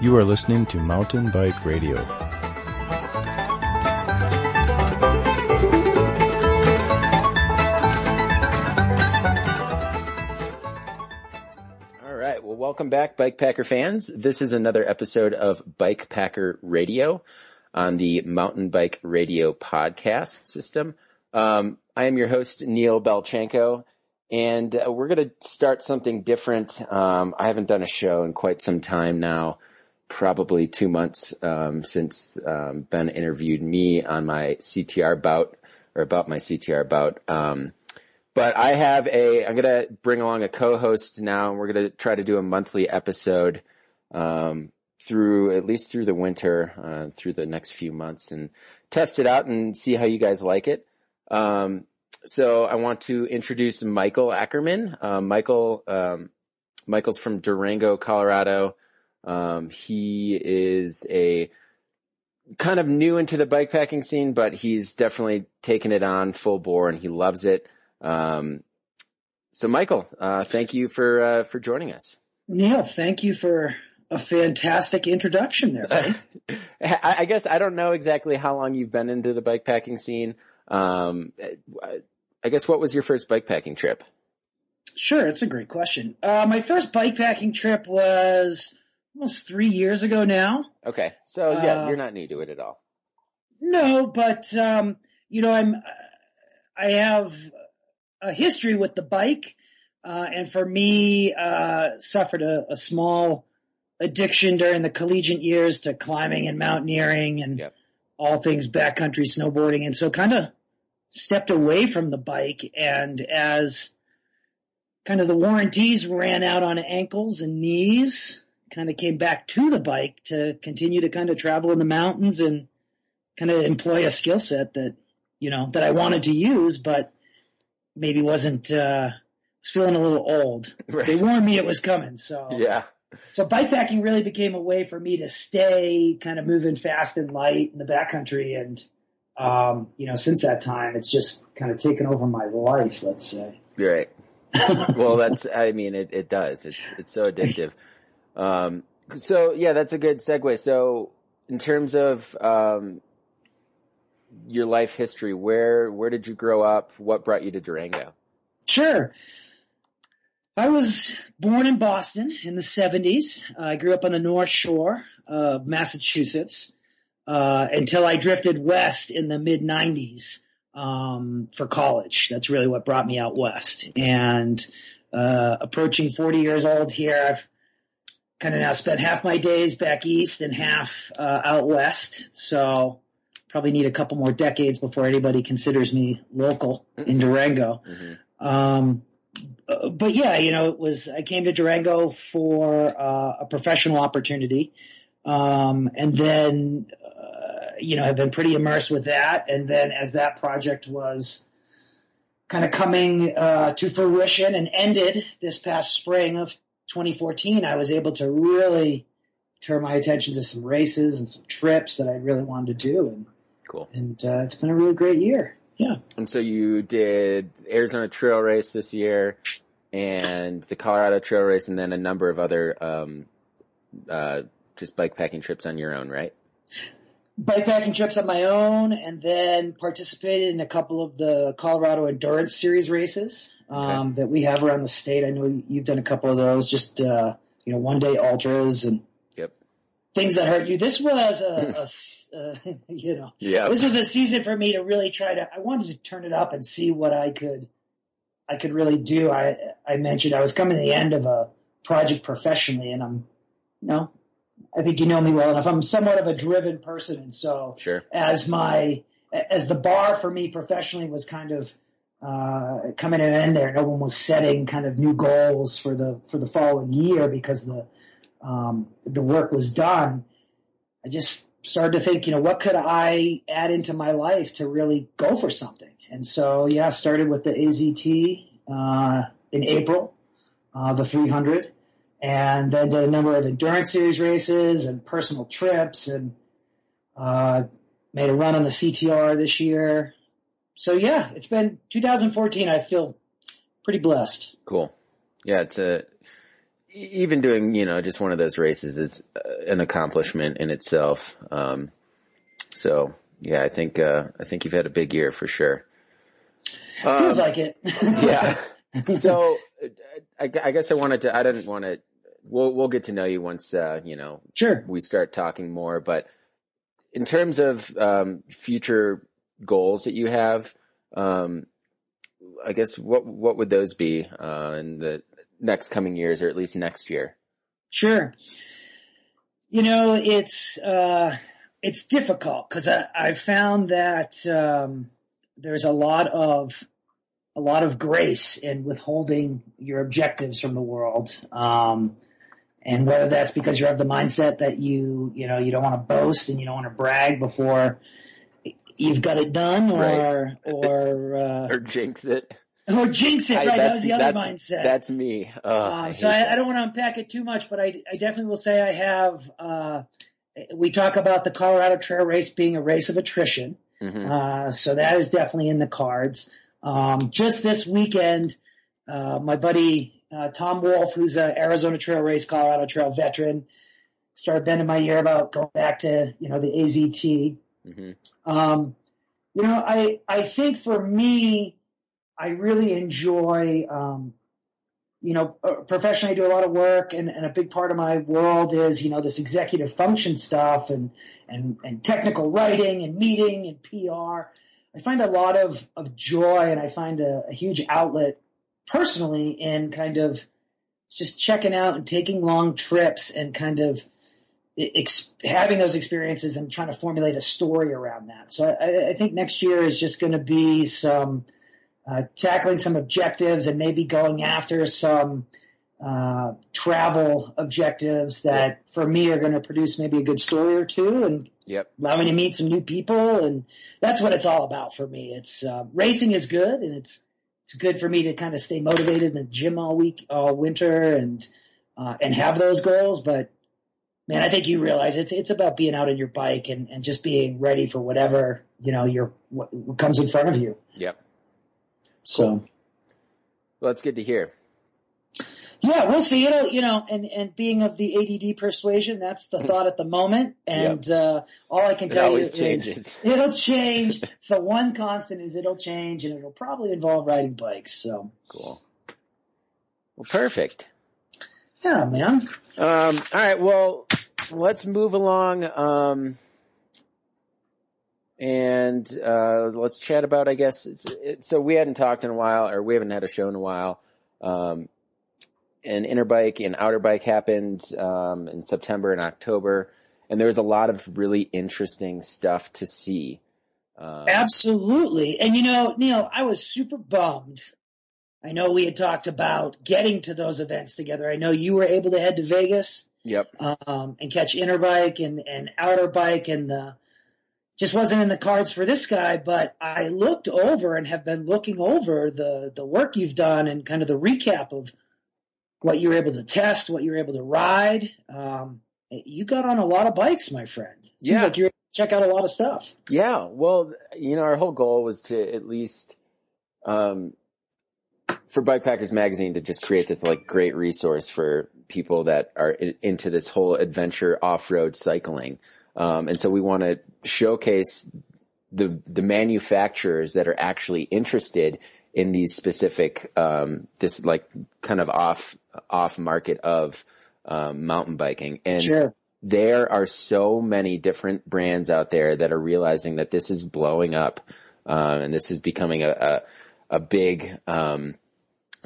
You are listening to Mountain Bike Radio. All right. Well, welcome back, Bike Packer fans. This is another episode of Bike Packer Radio on the Mountain Bike Radio podcast system. Um, I am your host, Neil Beltchenko, and uh, we're going to start something different. Um, I haven't done a show in quite some time now, probably two months um, since um, Ben interviewed me on my CTR bout or about my CTR bout. Um, but I have a, I'm going to bring along a co-host now and we're going to try to do a monthly episode, um, through, at least through the winter, uh, through the next few months and test it out and see how you guys like it. Um, so I want to introduce Michael Ackerman. Uh, Michael, um, Michael's from Durango, Colorado. Um, he is a kind of new into the bikepacking scene, but he's definitely taken it on full bore and he loves it. Um, so Michael, uh, thank you for, uh, for joining us. Neil, thank you for a fantastic introduction there. I, I guess I don't know exactly how long you've been into the bikepacking scene. Um, I guess what was your first bikepacking trip? sure, it's a great question. Uh, my first bikepacking trip was almost three years ago now. Okay. So yeah, Uh, you're not new to it at all. No, but um, you know, I'm I have a history with the bike, uh, and for me, uh, suffered a, a small addiction during the collegiate years to climbing and mountaineering and Yep. all things backcountry snowboarding, and so kind of stepped away from the bike. And as kind of the warranties ran out on ankles and knees, kind of came back to the bike to continue to kind of travel in the mountains and kind of employ a skill set that, you know, that I wanted to use, but maybe wasn't, uh, was feeling a little old. They warned me it was coming. So, Yeah. so bikepacking really became a way for me to stay kind of moving fast and light in the backcountry. And, um, you know, since that time, it's just kind of taken over my life, let's say. You're right. well, that's, I mean, it, it does. It's, it's so addictive. Um, so yeah, that's a good segue. So in terms of, um, your life history, where, where did you grow up? What brought you to Durango? Sure. I was born in Boston in the 70s. Uh, I grew up on the North Shore of Massachusetts uh, until I drifted west in the mid 90s um, for college. That's really what brought me out west. And uh, approaching 40 years old here, I've kind of now spent half my days back east and half uh, out west. So probably need a couple more decades before anybody considers me local in Durango. Mhm. Um, but yeah, you know, it was, I came to Durango for, uh, a professional opportunity. Um, and then, uh, you know, I've been pretty immersed with that. And then as that project was kind of coming, uh, to fruition and ended this past spring of 2014, I was able to really turn my attention to some races and some trips that I really wanted to do. And, Cool. and, uh, it's been a really great year. Yeah. And so you did Arizona Trail Race this year and the Colorado Trail Race and then a number of other, um, uh, just bikepacking trips on your own, right? Bikepacking trips on my own and then participated in a couple of the Colorado Endurance Series races um, that we have around the state. I know you've done a couple of those, just uh, you know, one day ultras and Yep. things that hurt you. This was a, a uh, you know, Yeah. this was a season for me to really try to. I wanted to turn it up and see what I could, I could really do. I I mentioned I was coming to the end of a project professionally, and I'm, you know, I think you know me well enough. I'm somewhat of a driven person, and so Sure. as my as the bar for me professionally was kind of uh, coming to an end there. No one was setting kind of new goals for the for the following year because the um, the work was done. I just started to think, you know, what could I add into my life to really go for something? And so, yeah, started with the AZT uh, in April, uh, the 300, and then did a number of endurance series races and personal trips, and uh, made a run on the CTR this year. So yeah, it's been 2014. I feel pretty blessed. Cool. Yeah, it's a, even doing, you know, just one of those races is, uh, an accomplishment in itself. Um, so yeah, I think uh, I think you've had a big year for sure. Feels like it. yeah. So I, I guess I wanted to. I didn't want to. We'll we'll get to know you once uh, you know Sure. we start talking more. But in terms of um, future goals that you have, um, I guess what what would those be uh, in the next coming years, or at least next year? Sure. You know, it's uh, it's difficult because I, I found that um, there's a lot of a lot of grace in withholding your objectives from the world. Um, and whether that's because you have the mindset that you, you know, you don't want to boast and you don't want to brag before you've got it done or, Right. or, uh, Or jinx it? or jinx it, I- right? That that's- was the other that's- mindset. That's me. Oh, I Uh, so I. I don't want to unpack it too much, but I, I definitely will say I have, uh, we talk about the Colorado Trail Race being a race of attrition. Mhm. Uh, so that is definitely in the cards. Um, just this weekend, uh, my buddy, uh, Tom Wolf, who's a Arizona Trail Race, Colorado Trail veteran, started bending my ear about going back to, you know, the AZT. Mhm. Um, you know, I, I think for me, I really enjoy, um, you know, uh, professionally I do a lot of work and, and a big part of my world is, you know, this executive function stuff and, and, and technical writing and meeting and PR. I find a lot of, of joy and I find a, a huge outlet personally in kind of just checking out and taking long trips and kind of ex- having those experiences and trying to formulate a story around that. So I, I think next year is just going to be some uh, tackling some objectives and maybe going after some uh, travel objectives that for me are going to produce maybe a good story or two and Yep. allow me to meet some new people and that's what it's all about for me. It's uh, racing is good and it's it's good for me to kind of stay motivated in the gym all week, all winter, and uh, and have those goals. But man, I think you realize it's it's about being out on your bike and, and just being ready for whatever you know your what, comes in front of you. Yep. So Well, that's good to hear. Yeah, we'll see. It'll you know, and and being of the ADD persuasion, that's the thought at the moment. And uh, all I can It tell you is changes. it'll change. so one constant is it'll change, and it'll probably involve riding bikes. So Cool. Well, perfect. yeah, man. Um, all right. Well, let's move along. Um, and, uh, let's chat about, I guess, it's, it, so we hadn't talked in a while, or we haven't had a show in a while. Um, and Interbike and Outerbike happened, um, in September and October. And there was a lot of really interesting stuff to see. Um, Absolutely. And you know, Neil, I was super bummed. I know we had talked about getting to those events together. I know you were able to head to Vegas, Yep. um, and catch Interbike and, and Outerbike and the, just wasn't in the cards for this guy, but I looked over and have been looking over the, the work you've done and kind of the recap of what you were able to test, what you were able to ride. Um, you got on a lot of bikes, my friend. It Seems Yeah. like you were able to check out a lot of stuff. Yeah, well, you know, our whole goal was to at least, um, for Bikepackers Magazine to just create this like great resource for people that are into this whole adventure off-road cycling. Um, and so we want to showcase the, the manufacturers that are actually interested in these specific, um, this like kind of off, off market of, um, mountain biking. And Sure. there are so many different brands out there that are realizing that this is blowing up, um, and this is becoming a a, a big um,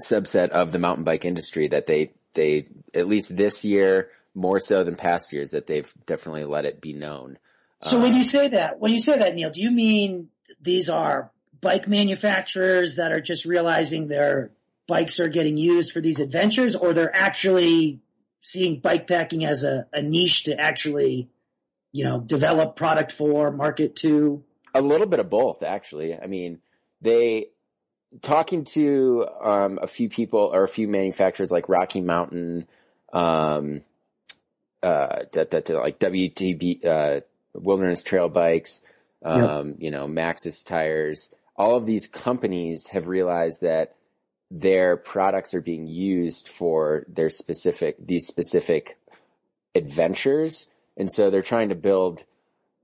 subset of the mountain bike industry. That they they at least this year more so than past years that they've definitely let it be known. So when you say that, when you say that, Neil, do you mean these are bike manufacturers that are just realizing their bikes are getting used for these adventures, or they're actually seeing bike packing as a, a niche to actually, you know, develop product for, market to? A little bit of both, actually. I mean, they talking to um, a few people or a few manufacturers like Rocky Mountain, um, uh, like WTB, uh, Wilderness Trail Bikes, um, you know, Maxxis tires. All of these companies have realized that their products are being used for their specific, these specific adventures, and so they're trying to build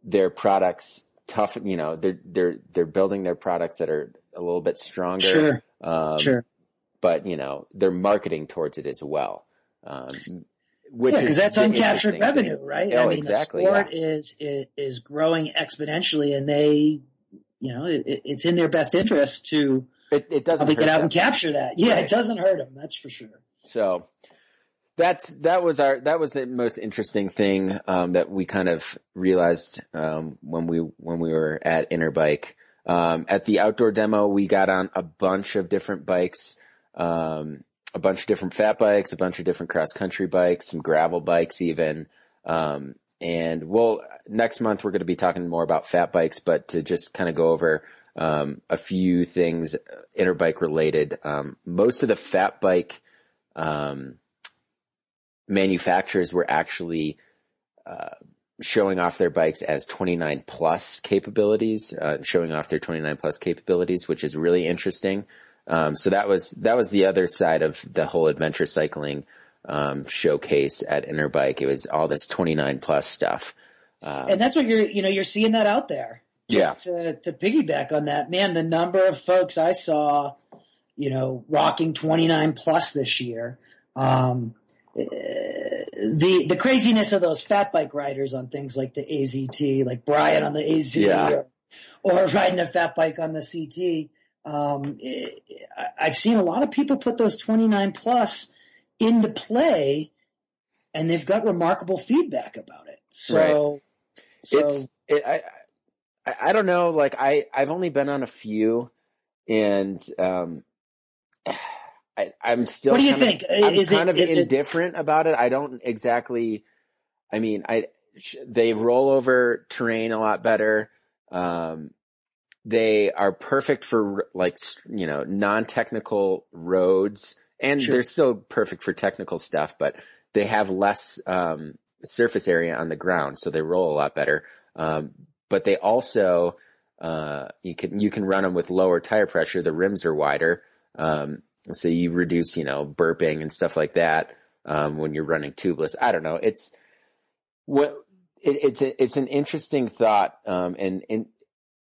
their products tough. You know, they're they're they're building their products that are a little bit stronger. Sure. Um, sure. But you know, they're marketing towards it as well. Um, which Yeah, because that's uncaptured revenue, thing. right? Oh, I mean, exactly, the sport is, is is growing exponentially, and they, you know, it, it's in their best interest to It, it doesn't probably hurt get out them. and capture that. Yeah, Right. it doesn't hurt them, that's for sure. So that's that was our that was the most interesting thing um, that we kind of realized um, when we when we were at Interbike. Um, at the outdoor demo, we got on a bunch of different bikes, um, a bunch of different fat bikes, a bunch of different cross country bikes, some gravel bikes even. Um, and we'll next month we're going to be talking more about fat bikes, but to just kind of go over um, a few things uh, interbike related. Um, most of the fat bike um, manufacturers were actually uh, showing off their bikes as 29 plus capabilities, uh, showing off their 29 plus capabilities, which is really interesting. Um, so that was that was the other side of the whole adventure cycling um, showcase at Interbike. It was all this 29 plus stuff. Um, and that's what you're, you know, you're seeing that out there. Just to, to piggyback on that, man, the number of folks I saw, you know, rocking 29 plus this year. Um, the the craziness of those fat bike riders on things like the AZT, like Brian on the AZ, Yeah. or, or riding a fat bike on the CT. Um, eh, I- I've seen a lot of people put those 29 plus into play, and they've got remarkable feedback about it. So, so it's it, I, I don't know. Like I I've only been on a few, and um, I I'm still. What do you think? I'm Is it- kind of is it- indifferent about it. I don't exactly. I mean, I they roll over terrain a lot better. Um, they are perfect for like you know non-technical roads, and Sure. they're still perfect for technical stuff. But they have less um, surface area on the ground, so they roll a lot better. Um, but they also uh, you can you can run them with lower tire pressure. The rims are wider, um, so you reduce you know burping and stuff like that um, when you're running tubeless. I don't know. It's what it, it's a, it's an interesting thought, um, and and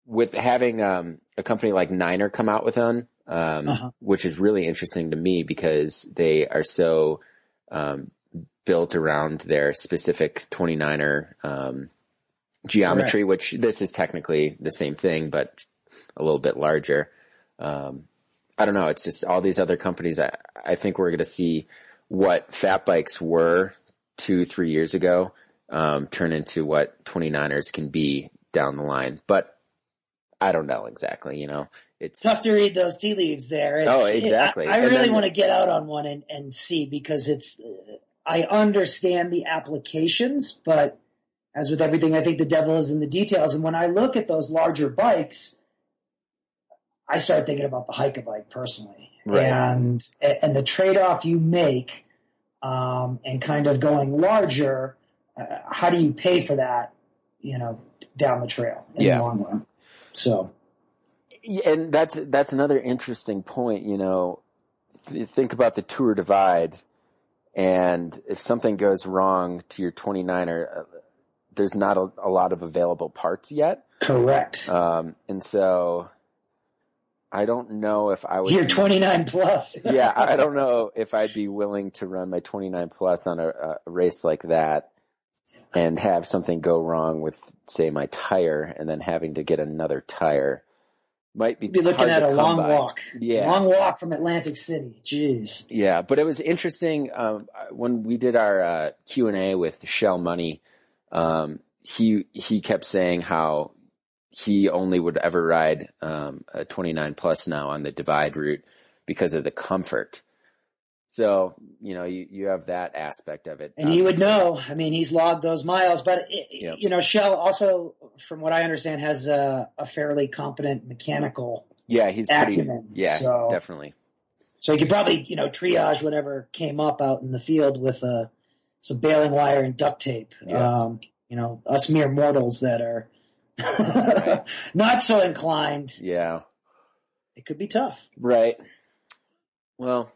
with having um, a company like Niner come out with one, um, Uh-huh. which is really interesting to me because they are so um, built around their specific 29er um, geometry, which this is technically the same thing, but a little bit larger. Um, I don't know. It's just all these other companies. I, I think we're going to see what fat bikes were two, three years ago, um, turn into what 29ers can be down the line. But I don't know exactly, you know, it's tough to read those tea leaves there. It's, Oh, exactly. I, I really want to get out on one and, and see because it's. I understand the applications, but as with everything, I think the devil is in the details. And when I look at those larger bikes, I start thinking about the hike a bike personally, Right. and and the trade off you make, um, and kind of going larger. Uh, how do you pay for that? You know, down the trail in Yeah. the long run. So. And that's that's another interesting point. You know, Th- think about the tour divide, and if something goes wrong to your 29er, uh, there's not a, a lot of available parts yet, Correct. um, and so I don't know if I would. You're 29 plus. yeah, I don't know if I'd be willing to run my 29 plus on a, a race like that and have something go wrong with, say, my tire, and then having to get another tire. Might be Be looking at a long by. walk. Yeah. Long walk from Atlantic City. Jeez. Yeah, but it was interesting um, when we did our uh, Q and A with Shell Money. Um, he he kept saying how he only would ever ride um, a 29 plus now on the Divide route because of the comfort. So you know you you have that aspect of it, And he would know. I mean, he's logged those miles, but it, Yep. you know, Shell also, from what I understand, has a, a fairly competent mechanical. Yeah, he's pretty. acumen, Yeah, so- definitely. So he could probably, you know, triage whatever came up out in the field with uh, some baling wire and duct tape. Yeah. Um, you know, us mere mortals that are Right. not so inclined. Yeah, It could be tough. right. Well,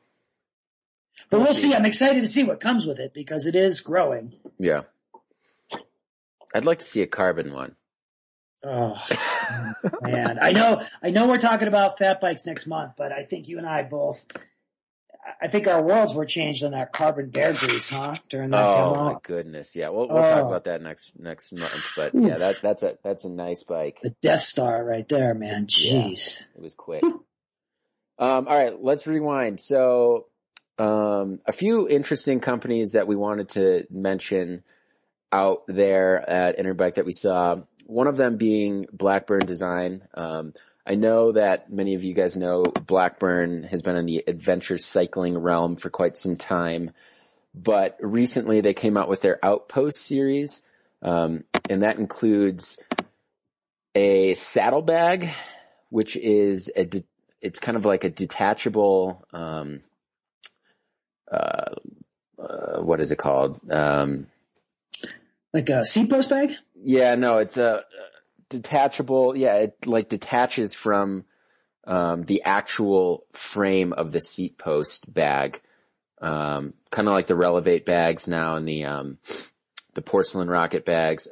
But we'll see. I'm excited to see what comes with it because it is growing. Yeah. I'd like to see a carbon one. Oh man, I know, I know we're talking about fat bikes next month, but I think you and I both, I think our worlds were changed on that carbon Beargrease, huh? During that Oh my goodness. Yeah. We'll, we'll talk Oh. about that next, next month. But yeah, that, that's a, that's a nice bike. The Death Star right there, man. Yeah. Jeez. It was quick. Um, all right, let's rewind. So, um, a few interesting companies that we wanted to mention out there at Interbike that we saw. One of them being Blackburn Design. Um, I know that many of you guys know Blackburn has been in the adventure cycling realm for quite some time, but recently they came out with their Outpost series, um, and that includes a saddlebag, which is a de- it's kind of like a detachable um, uh, uh, what is it called? Um, Like a seat post bag? yeah, no, it's a detachable. Yeah, it like detaches from um, the actual frame of the seat post bag, um, kind of like the Relevate bags now and the um, the porcelain rocket bags.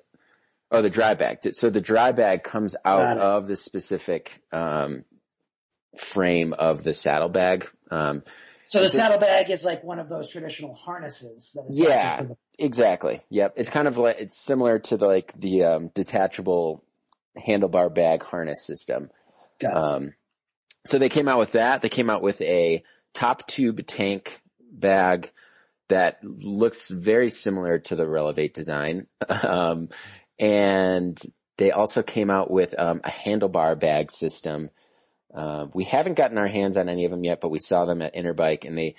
Oh, the dry bag. So the dry bag comes out of the specific um, frame of the saddlebag. Um, So the saddlebag is like one of those traditional harnesses that Yeah. the Exactly. Yep. It's kind of like it's similar to the, like the um, detachable handlebar bag harness system. Um, so they came out with that. They came out with a top tube tank bag that looks very similar to the Relevate design. Um, and they also came out with um, a handlebar bag system. Uh, we haven't gotten our hands on any of them yet, but we saw them at Interbike and they,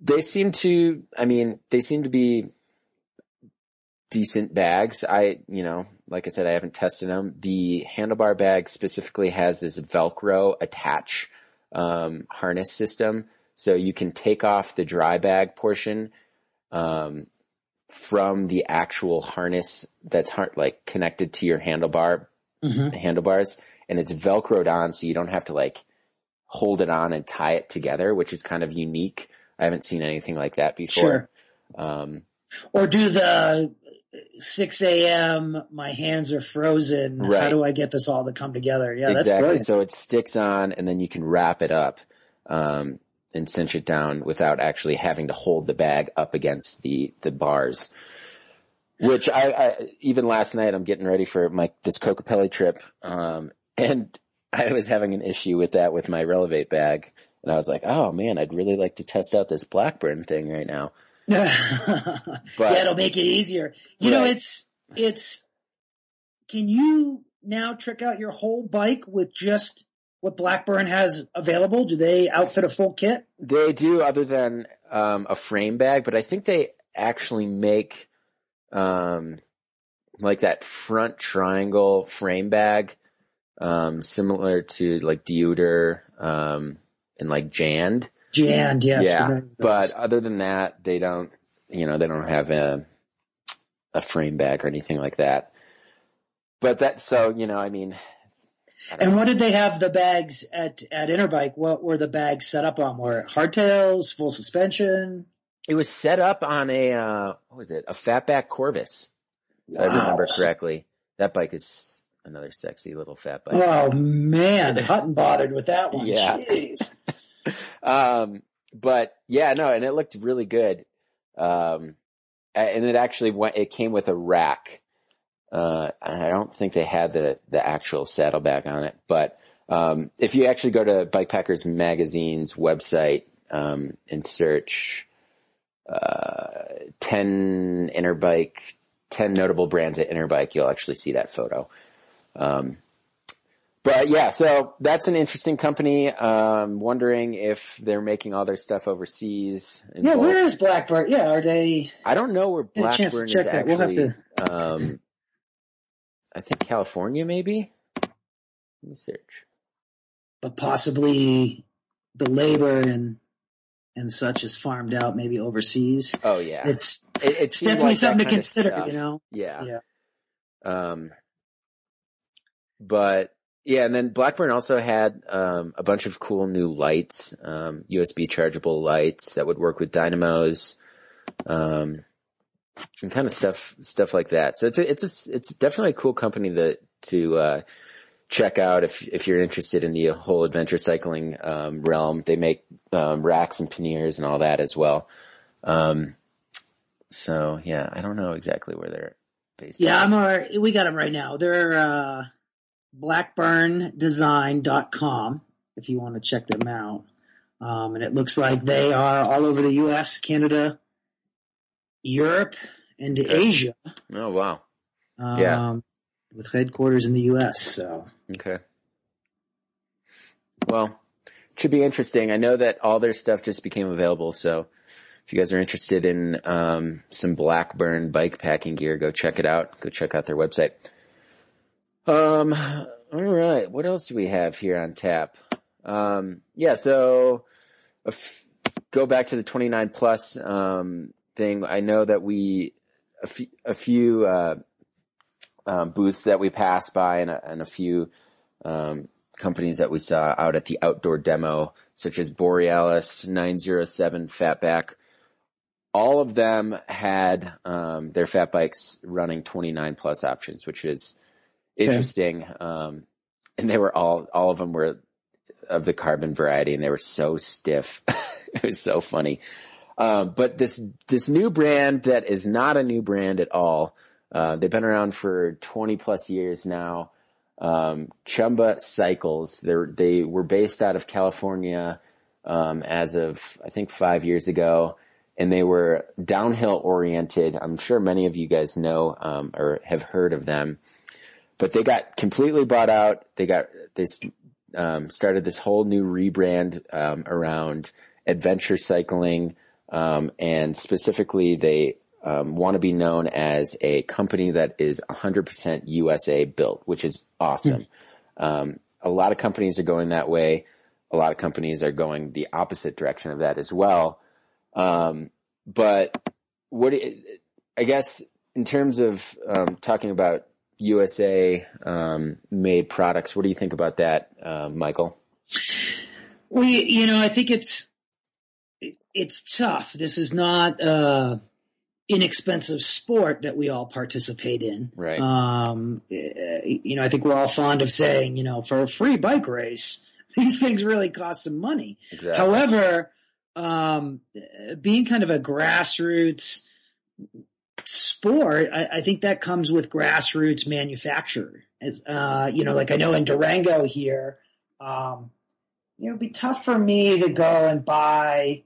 they seem to, I mean, they seem to be decent bags. I, you know, like I said, I haven't tested them. The handlebar bag specifically has this Velcro attach, um, harness system. So you can take off the dry bag portion, um, from the actual harness that's like connected to your handlebar Mhm. handlebars and it's velcroed on so you don't have to like hold it on and tie it together, which is kind of unique. I haven't seen anything like that before. Sure. Um, Or do the 6 a.m. my hands are frozen. How do I get this all to come together? Yeah, that's exactly. brilliant. So it sticks on and then you can wrap it up, um, and cinch it down without actually having to hold the bag up against the, the bars. Which I, I, even last night I'm getting ready for my, this Kokopelli trip, um, and I was having an issue with that with my Relevate bag. And I was like, oh man, I'd really like to test out this Blackburn thing right now. yeah, it'll make it easier. You know, it's, it's, can you now trick out your whole bike with just what Blackburn has available? Do they outfit a full kit? They do, other than um, a frame bag, but I think they actually make um, like that front triangle frame bag, um, similar to like Deuter um, and like Jandd. Jandd, yes. yeah, but other than that, they don't. You know, they don't have a a frame bag or anything like that. But that, so you know, I mean, I And know. what did they have the bags at, at Interbike? What were the bags set up on? Were it hardtails, full suspension? it was set up on a uh, what was it? A fatback Corvus. if I remember correctly. That bike is another sexy little fat bike. Oh man, Hutton bothered with that one. Yeah. Jeez. Um, but yeah, no, and it looked really good. Um, and it actually went, it came with a rack. Uh, I don't think they had the, the actual saddlebag on it, but, um, if you actually go to Bikepackers Magazine's website, um, and search, uh, 10 Interbike, 10 notable brands at Interbike, you'll actually see that photo. Um, but yeah, so that's an interesting company. Um, wondering if they're making all their stuff overseas. Yeah, where is Blackbird? Yeah, are they? I don't know where to Blackburn is that. We'll have actually. Um, I think California, maybe. Let me search. But possibly the labor and and such is farmed out, maybe overseas. Oh yeah, It's it, it it's definitely like something to consider. You know. Yeah. Yeah. Um, but yeah, and then Blackburn also had um, a bunch of cool new lights, um, USB chargeable lights that would work with dynamos, um, and kind of stuff stuff like that. So it's a, it's a, it's definitely a cool company to to uh, check out if if you're interested in the whole adventure cycling um, realm. They make um, racks and panniers and all that as well. Um, so yeah, I don't know exactly where they're based. Yeah, out. I'm alright. We got them right now. They're uh, blackburndesign.com if you want to check them out. Um, and it looks like they are all over the U.S., Canada, Europe, and Okay. Asia. Oh wow. Um, Yeah. With headquarters in the U.S. So Okay. Well, it should be interesting. I know that all their stuff just became available, so if you guys are interested in um, some Blackburn bike packing gear, go check it out. Go check out their website. Um, all right. What else do we have here on tap? Um, yeah. So, f- go back to the 29 plus um, thing. I know that we a few, a few uh, um, booths that we passed by and a, and a few um, companies that we saw out at the outdoor demo, such as Borealis 907 Fatback. All of them had um, their fat bikes running 29 plus options, which is interesting. Um, and they were all, all of them were of the carbon variety and they were so stiff. it was so funny. Um, but this, this new brand that is not a new brand at all, uh, they've been around for 20 plus years now. Um, Chumba Cycles, they're, they were based out of California, um, as of, I think five years ago. And they were downhill oriented. I'm sure many of you guys know, um, or have heard of them, but they got completely bought out. They got, they, um, started this whole new rebrand, um, around adventure cycling. Um, and specifically they, um, want to be known as a company that is 100% USA built, which is awesome. Um, a lot of companies are going that way. A lot of companies are going the opposite direction of that as well. Um, but what I guess in terms of um, talking about USA um, made products, what do you think about that, uh, Michael? Well, you, know, I think it's it's tough. This is not a inexpensive sport that we all participate in. Right. Um, eh, you know, I think we're all fond of saying, you know, for a free bike race, these things really cost some money. Exactly. However, um, being kind of a grassroots sport, I, I think that comes with grassroots manufacture. As uh, you know, like I know in Durango here, um, it would be tough for me to go and buy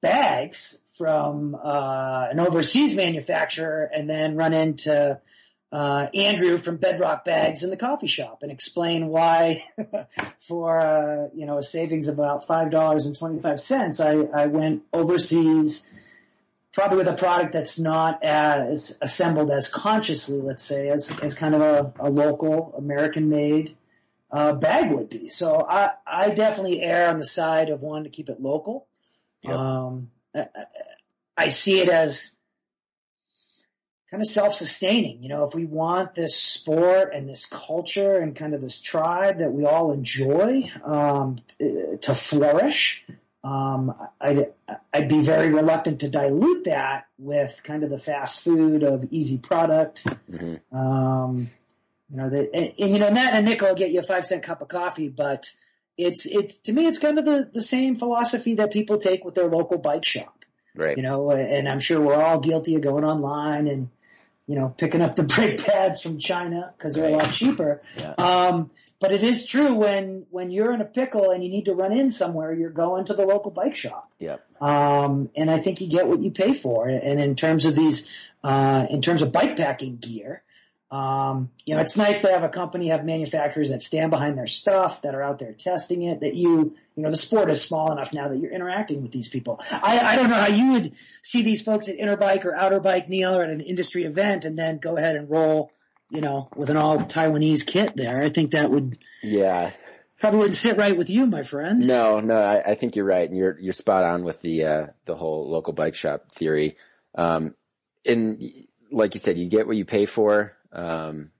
bags from uh, an overseas manufacturer and then run into uh, Andrew from Bedrock Bags in the coffee shop and explain why, for uh, you know a savings of about five dollars and twenty five cents, I, I went overseas, probably with a product that's not as assembled as consciously, let's say, as as kind of a, a local American made uh, bag would be. So I I definitely err on the side of wanting to keep it local. Yep. Um, I, I- see it as kind of self-sustaining. You know, if we want this sport and this culture and kind of this tribe that we all enjoy um, eh, to flourish, um, I'd, I'd be very reluctant to dilute that with kind of the fast food of easy product. Mhm. Um, you know, the, and, and, you know, that and a nickel will get you a five cent cup of coffee, but it's, it's, to me, it's kind of the, the same philosophy that people take with their local bike shop Right. you know, and I'm sure we're all guilty of going online and, you know, picking up the brake pads from China because they're a lot cheaper. Yeah. Um, but it is true when, when you're in a pickle and you need to run in somewhere, you're going to the local bike shop. Yep. Um, and I think you get what you pay for. And in terms of these, uh, in terms of bike packing gear, um, you know, it's nice to have a company, have manufacturers that stand behind their stuff, that are out there testing it, that you, you know, the sport is small enough now that you're interacting with these people. I, I don't know how you would see these folks at Interbike or Outerbike, Neil, or at an industry event and then go ahead and roll, you know, with an all Taiwanese kit there. I think that would Yeah. probably wouldn't sit right with you, my friend. No, no, I, I think you're right, and you're you're spot on with the uh, the whole local bike shop theory. Um, and like you said, you get what you pay for, um,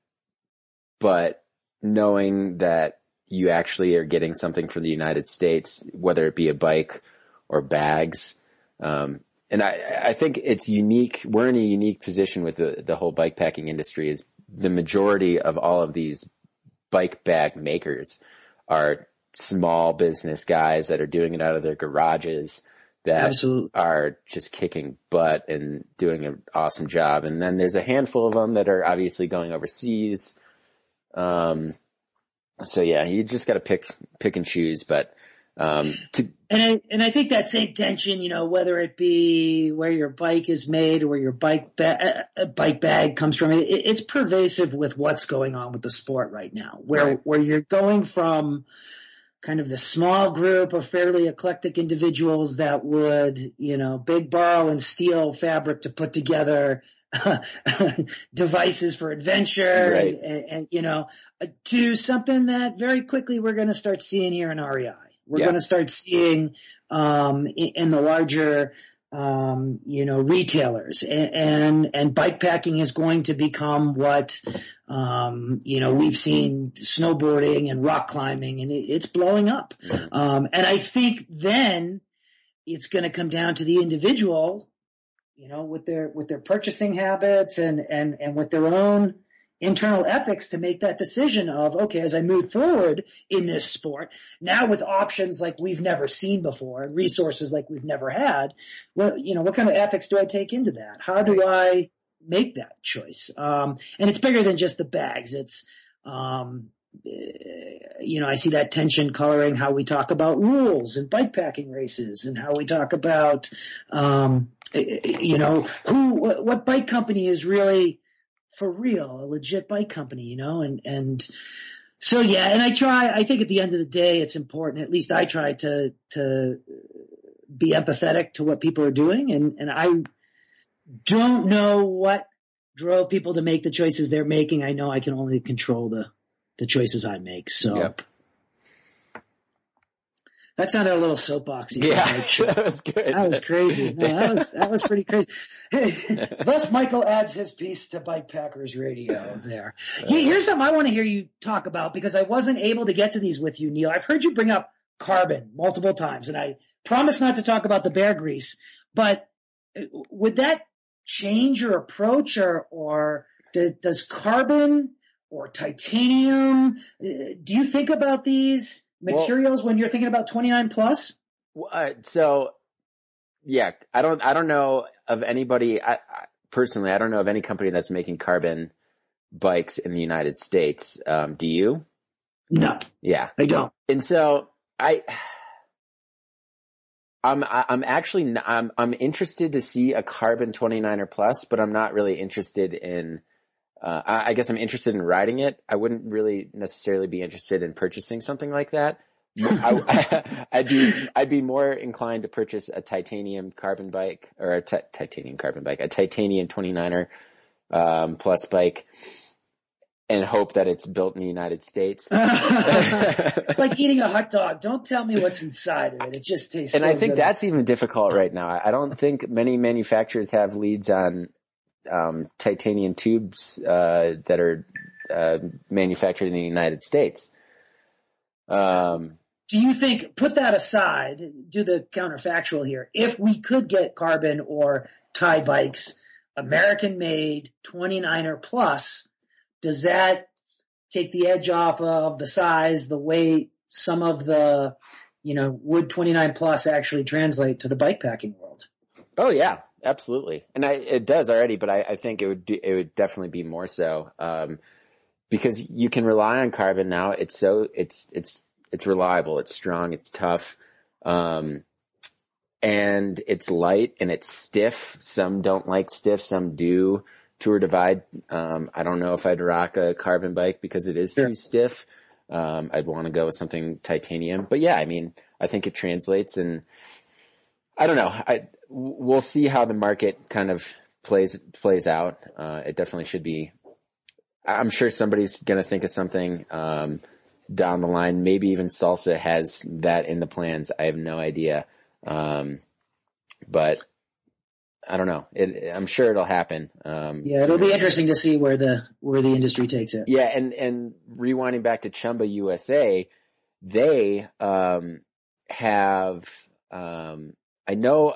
but knowing that you actually are getting something from the United States, whether it be a bike or bags. Um, and I, I think it's unique. We're in a unique position with the, the whole bike packing industry is the majority of all of these bike bag makers are small business guys that are doing it out of their garages that Absolutely. are just kicking butt and doing an awesome job. And then there's a handful of them that are obviously going overseas. Um, so yeah, you just got to pick, pick and choose, but, um, to, And I, and I think that same tension, you know, whether it be where your bike is made or where your bike ba- uh, bike bag comes from, it, it's pervasive with what's going on with the sport right now, where Right. where you're going from kind of the small group of fairly eclectic individuals that would, you know, big borrow and steal fabric to put together devices for adventure Right. and, and, and, you know, uh, to something that very quickly we're going to start seeing here in REI. We're Yeah. going to start seeing, um, in, in the larger, um, you know, retailers and, and, and bike packing is going to become what, um, you know, we've seen snowboarding and rock climbing and it, it's blowing up. Um, and I think then it's going to come down to the individual, you know, with their, with their purchasing habits and, and, and with their own internal ethics to make that decision of, okay, as I move forward in this sport, now with options like we've never seen before and resources like we've never had, well, you know, what kind of ethics do I take into that? How do I make that choice? Um, and it's bigger than just the bags. It's, um, eh, you know, I see that tension coloring how we talk about rules and bike packing races and how we talk about, um, eh, eh, you know, who, what, what bike company is really for real, a legit bike company, you know, and, and so yeah, and I try, I think at the end of the day, it's important, at least I try to, to be empathetic to what people are doing. And, and I don't know what drove people to make the choices they're making. I know I can only control the, the choices I make. So Yep. That sounded a little soapboxy. Yeah, that was good. That was crazy. No, that was that was pretty crazy. Thus, Michael adds his piece to Bike Packers Radio. There. Here- Here's something I want to hear you talk about because I wasn't able to get to these with you, Neil. I've heard you bring up carbon multiple times, and I promise not to talk about the Beargrease. But uh, would that change your approach, or or does carbon or titanium? uh, Do you think about these Well- materials when you're thinking about 29 plus? Well, uh, so yeah, I don't, I don't know of anybody, I, I, personally, I don't know of any company that's making carbon bikes in the United States. Um, do you? No, Yeah. I don't. And so I, I'm, I'm actually, I'm, I'm interested to see a carbon 29er plus, but I'm not really interested in, uh, I, I guess I'm interested in riding it. I wouldn't really necessarily be interested in purchasing something like that. I, would be, I'd be more inclined to purchase a titanium carbon bike or a titanium carbon bike, a titanium 29er, um, plus bike and hope that it's built in the United States. it's like eating a hot dog. Don't tell me what's inside of it. It just tastes. Good. And so I think good. that's even difficult right now. I don't think many manufacturers have leads on um, titanium tubes uh, that are uh, manufactured in the United States. Um, Do you think? Put that aside. Do the counterfactual here. If we could get carbon or Ti bikes, American made, 29er plus, does that take the edge off of the size, the weight, some of the, you know, would 29 plus actually translate to the bike packing world? oh yeah, absolutely, and I, it does already, but I, I think it would do, it would definitely be more so um, because you can rely on carbon now. It's so it's it's it's reliable, it's strong, it's tough. Um, and it's light and it's stiff. Some don't like stiff, some do. Tour Divide. Um, I don't know if I'd rock a carbon bike because it is Sure. too stiff. Um, I'd want to go with something titanium, but yeah, I mean, I think it translates and I don't know. I, we'll see how the market kind of plays, plays out. Uh, it definitely should be, I'm sure somebody's going to think of something, um, down the line. Maybe even salsa has that in the plans. I have no idea. Um, but I don't know. It, I'm sure it'll happen. Um, Yeah, it'll be interesting to see where the where the industry takes it. Yeah, and and rewinding back to Chumba USA, they um, have um, I know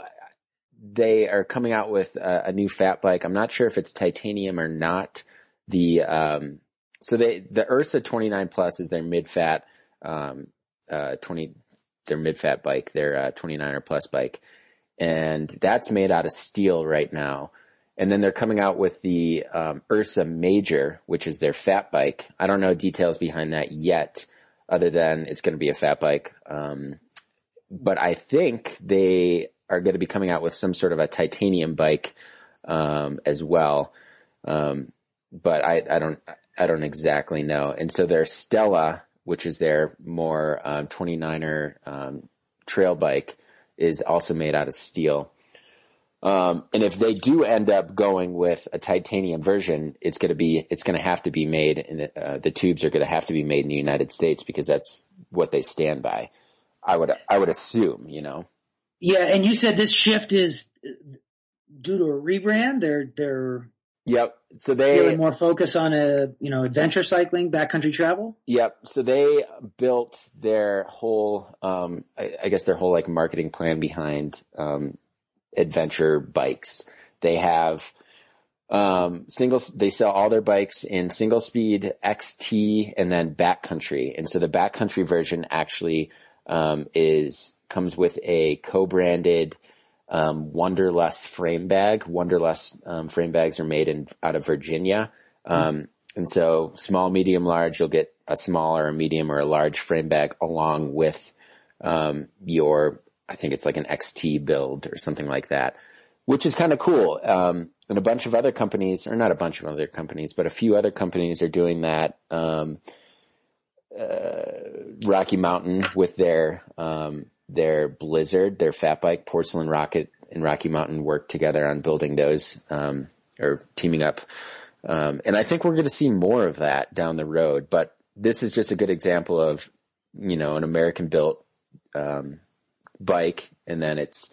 they are coming out with a, a, new fat bike. I'm not sure if it's titanium or not. The um, so they the Ursa 29 Plus is their mid fat um, uh, 20 their mid fat bike, their uh, 29er plus bike, and that's made out of steel right now. And then they're coming out with the um, Ursa Major, which is their fat bike. I don't know details behind that yet, other than it's going to be a fat bike. Um, but I think they are going to be coming out with some sort of a titanium bike um, as well. Um, but I, I, don't I don't exactly know. And so their Stella, which is their more um, 29er um, trail bike, is also made out of steel. Um, and if they do end up going with a titanium version, it's going to be it's going to have to be made, and uh, the tubes are going to have to be made in the United States because that's what they stand by. I would I would assume, you know. Yeah, and you said this shift is due to a rebrand. They're they're Yep. So they more focus on a you know adventure cycling, backcountry travel. Yep. So they built their whole, um, I, I, guess their whole like marketing plan behind um, adventure bikes. They have um, single. They sell all their bikes in single speed, XT, and then backcountry. And so the backcountry version actually um, is comes with a co-branded um, Wonderlust frame bag. Wonderlust um, frame bags are made in out of Virginia, um, and so small, medium, large, you'll get a small or a medium or a large frame bag along with um, your. I think it's like an XT build or something like that, which is kind of cool. Um, and a bunch of other companies, or not a bunch of other companies, but a few other companies are doing that. Um, uh, Rocky Mountain with their um, their Blizzard, their fat bike, Porcelain Rocket and Rocky Mountain worked together on building those, um, or teaming up. Um, and I think we're going to see more of that down the road, but this is just a good example of, you know, an American built, um, bike and then it's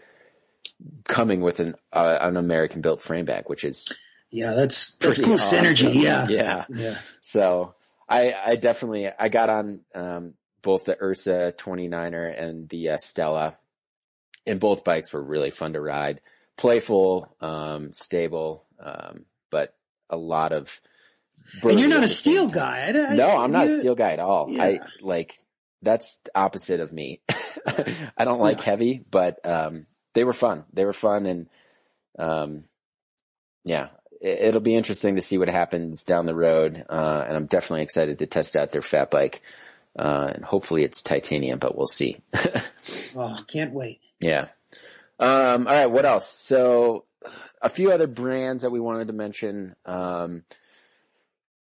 coming with an, uh, an American built frame bag, which is, yeah, that's, that's cool awesome. synergy. Yeah. Yeah. Yeah. So I, I definitely, I got on, um, both the Ursa 29er and the uh, Stella. And both bikes were really fun to ride. Playful, um, stable, um, but a lot of. And you're not a steel guy. I, no, I'm not a steel guy at all. Yeah. I like that's opposite of me. I don't like yeah. heavy, but um, they were fun. They were fun, and um, yeah, it, will be interesting to see what happens down the road. Uh, and I'm definitely excited to test out their fat bike. Uh, and hopefully it's titanium, but we'll see. oh, can't wait. Yeah. Um, all right. What else? So a few other brands that we wanted to mention, um,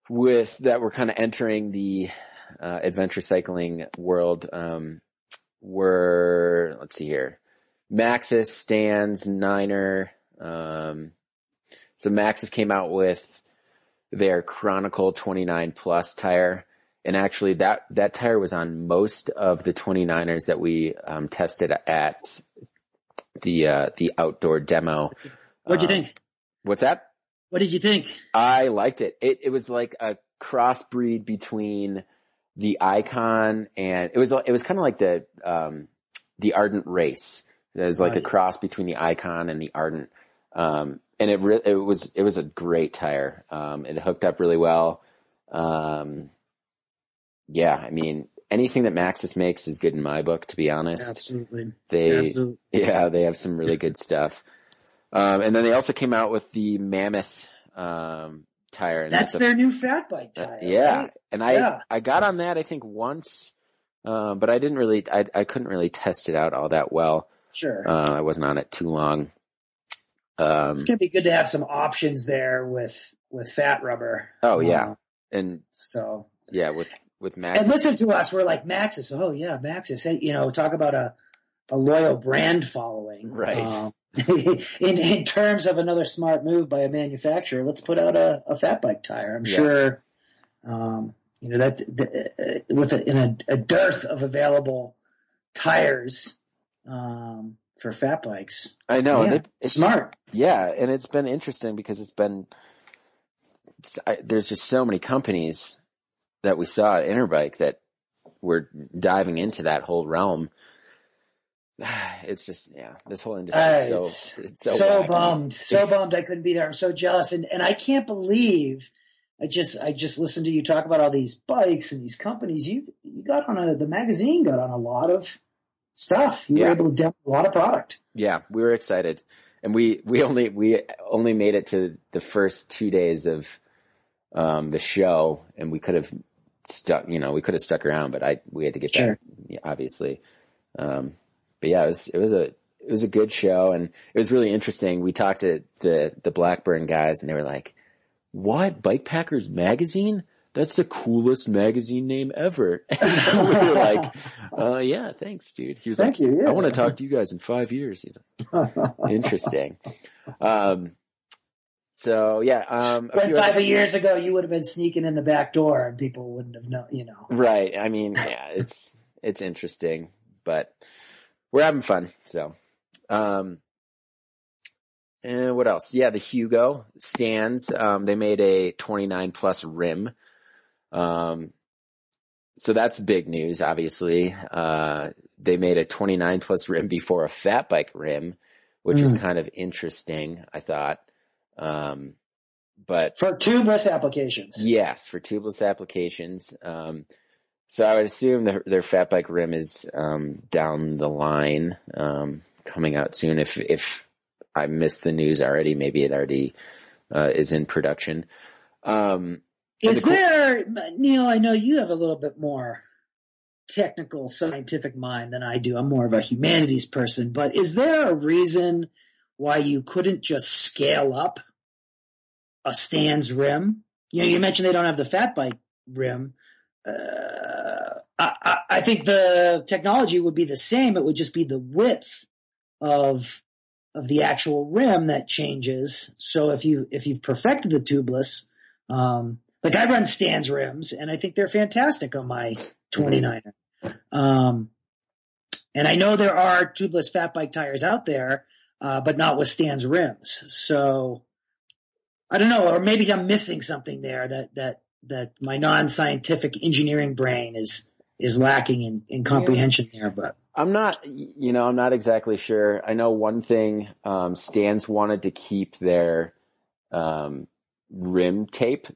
with that were kind of entering the, uh, adventure cycling world, um, were, let's see here, Maxxis, Stans, Niner, um, so Maxxis came out with their Chronicle 29 Plus tire. And actually that, that tire was on most of the 29ers that we um, tested at the, uh, the outdoor demo. What'd you um, think? What's that? What did you think? I liked it. It, it was like a crossbreed between the Ikon and it was, it was kind of like the, um, the ardent race. It was like right. a cross between the Ikon and the ardent. Um, and it re- it was, it was a great tire. Um, it hooked up really well. Um, yeah, I mean, anything that Maxxis makes is good in my book, to be honest. Absolutely. They, Absolutely. yeah, they have some really good stuff. Um, and then they also came out with the Mammoth, um, tire. And that's, that's their a, new fat bike tire. Uh, yeah. Right? And I, yeah. I got on that, I think once, uh, but I didn't really, I, I couldn't really test it out all that well. Sure. Uh, I wasn't on it too long. Um, it's gonna be good to have some options there with, with fat rubber. Oh yeah. Um, and so yeah, with with Max. And listen to us. We're like Maxxis. Oh yeah, Maxxis. Hey, you know, talk about a a loyal brand following. Right. Uh, in in terms of another smart move by a manufacturer, let's put out a, a fat bike tire. I'm yeah. sure. Um, you know that, uh, with a, in a, a, dearth of available tires, um, for fat bikes. I know. Yeah, and it, smart. Yeah, and it's been interesting because it's been it's, I, there's just so many companies that we saw at Interbike that were diving into that whole realm. It's just yeah, this whole industry is so it's so, so wacky. bummed, so bummed I couldn't be there. I'm so jealous, and and I can't believe I just I just listened to you talk about all these bikes and these companies. You you got on a the magazine got on a lot of stuff. You Yeah. were able to demo a lot of product. Yeah, we were excited, and we we only we only made it to the first two days of um, the show, and we could have stuck. You know, we could have stuck around, but I we had to get Sure. back, obviously. Um, but yeah, it was it was a it was a good show, and it was really interesting. We talked to the the Blackburn guys, and they were like, "What Bike Packers magazine?" That's the coolest magazine name ever. And we were like, uh, yeah, thanks, dude. He was Thank like, you, yeah. I want to talk to you guys in five years. He's like, Interesting. Um, so yeah, um, a When few five other- years ago you would have been sneaking in the back door and people wouldn't have known. You know. right. I mean, yeah, it's, it's interesting, but we're having fun. So, um, and what else? Yeah, the Hugo Stans. Um, they made a 29 plus rim. Um, so that's big news, obviously. Uh, they made a 29 plus rim before a fat bike rim, which is Mm. kind of interesting, I thought. Um, but For tubeless applications. yes, for tubeless applications. Um, so I would assume their, their fat bike rim is, um, down the line, um, coming out soon. If, if I missed the news already, maybe it already, uh, is in production. Um, Is the there, Neil, I know you have a little bit more technical scientific mind than I do. I'm more of a humanities person, but is there a reason why you couldn't just scale up a Stans rim? You know, you mentioned they don't have the fat bike rim. Uh, I, I, I think the technology would be the same. It would just be the width of of the actual rim that changes. So if you if you've perfected the tubeless, um, like I run Stans rims and I think they're fantastic on my 29er. Um, and I know there are tubeless fat bike tires out there, uh, but not with Stans rims. So I don't know, or maybe I'm missing something there that, that, that my non-scientific engineering brain is, is lacking in, in comprehension there, but I'm not, you know, I'm not exactly sure. I know one thing, um, Stans wanted to keep their, um, rim tape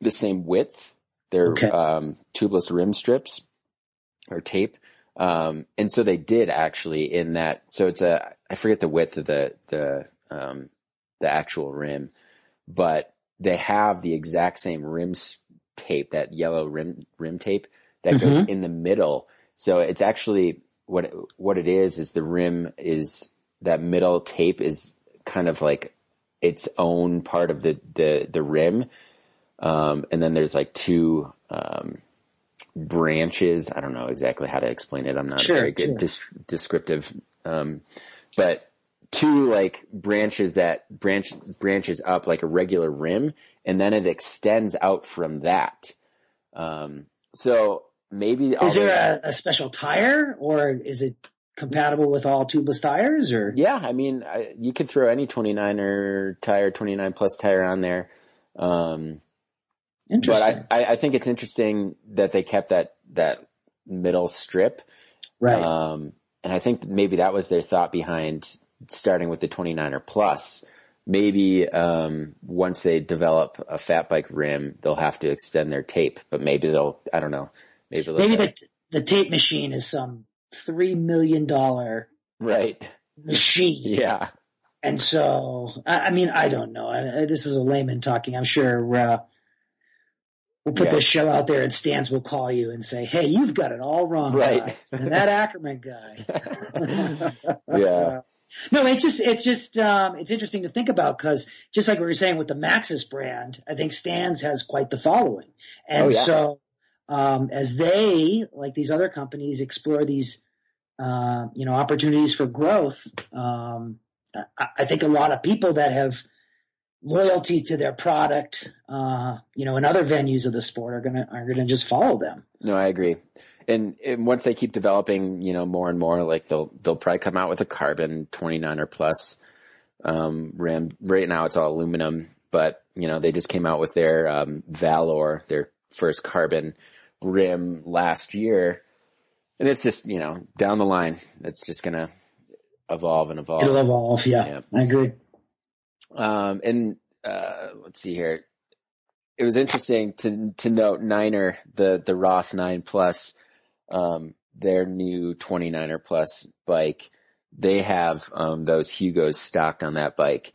the same width, their, Okay. um, tubeless rim strips or tape. Um, and so they did actually in that, so it's a, I forget the width of the, the, um, the actual rim, but they have the exact same rim tape, that yellow rim, rim tape that goes in the middle. So it's actually what what it is is the rim is that middle tape is kind of like its own part of the the the rim, um, and then there's like two um, branches. I don't know exactly how to explain it. I'm not Sure, a very good sure. dis- descriptive, um, but two like branches that branch branches up like a regular rim, and then it extends out from that. Um, so maybe is there the- a, a special tire or is it compatible with all tubeless tires or? Yeah, I mean, I, you could throw any 29er tire, 29 plus tire on there. Um, but. I, I, I think it's interesting that they kept that, that middle strip. right. Um, and I think maybe that was their thought behind starting with the 29er plus. Maybe, um, once they develop a fat bike rim, they'll have to extend their tape, but maybe they'll, I don't know. Maybe Maybe the the tape machine is some three million dollar right. machine, Yeah. and so I, I mean I don't know. I, I- this is a layman talking. I'm sure uh, we'll put Yeah. this show out there, and Stans will call you and say, "Hey, you've got it all wrong, Right. and that Ackerman guy. Yeah. No, it's just it's just um, it's interesting to think about because just like we were saying with the Maxxis brand, I think Stans has quite the following, and Oh, yeah. so um, as they like these other companies explore these uh, you know opportunities for growth, um, I, I think a lot of people that have loyalty to their product, uh, you know, in other venues of the sport are gonna are gonna just follow them. No, I agree. And, and once they keep developing, you know, more and more, like they'll they'll probably come out with a carbon 29er plus um, rim. Right now, it's all aluminum, but you know, they just came out with their um, Valor, their first carbon rim last year, and it's just you know down the line, it's just gonna evolve and evolve. It'll evolve. Yeah, Yeah. I agree. Um, and uh, let's see here. It was interesting to to note Niner, the the ROS Nine Plus, um, their new 29er Plus bike. They have um, those Hugos stocked on that bike,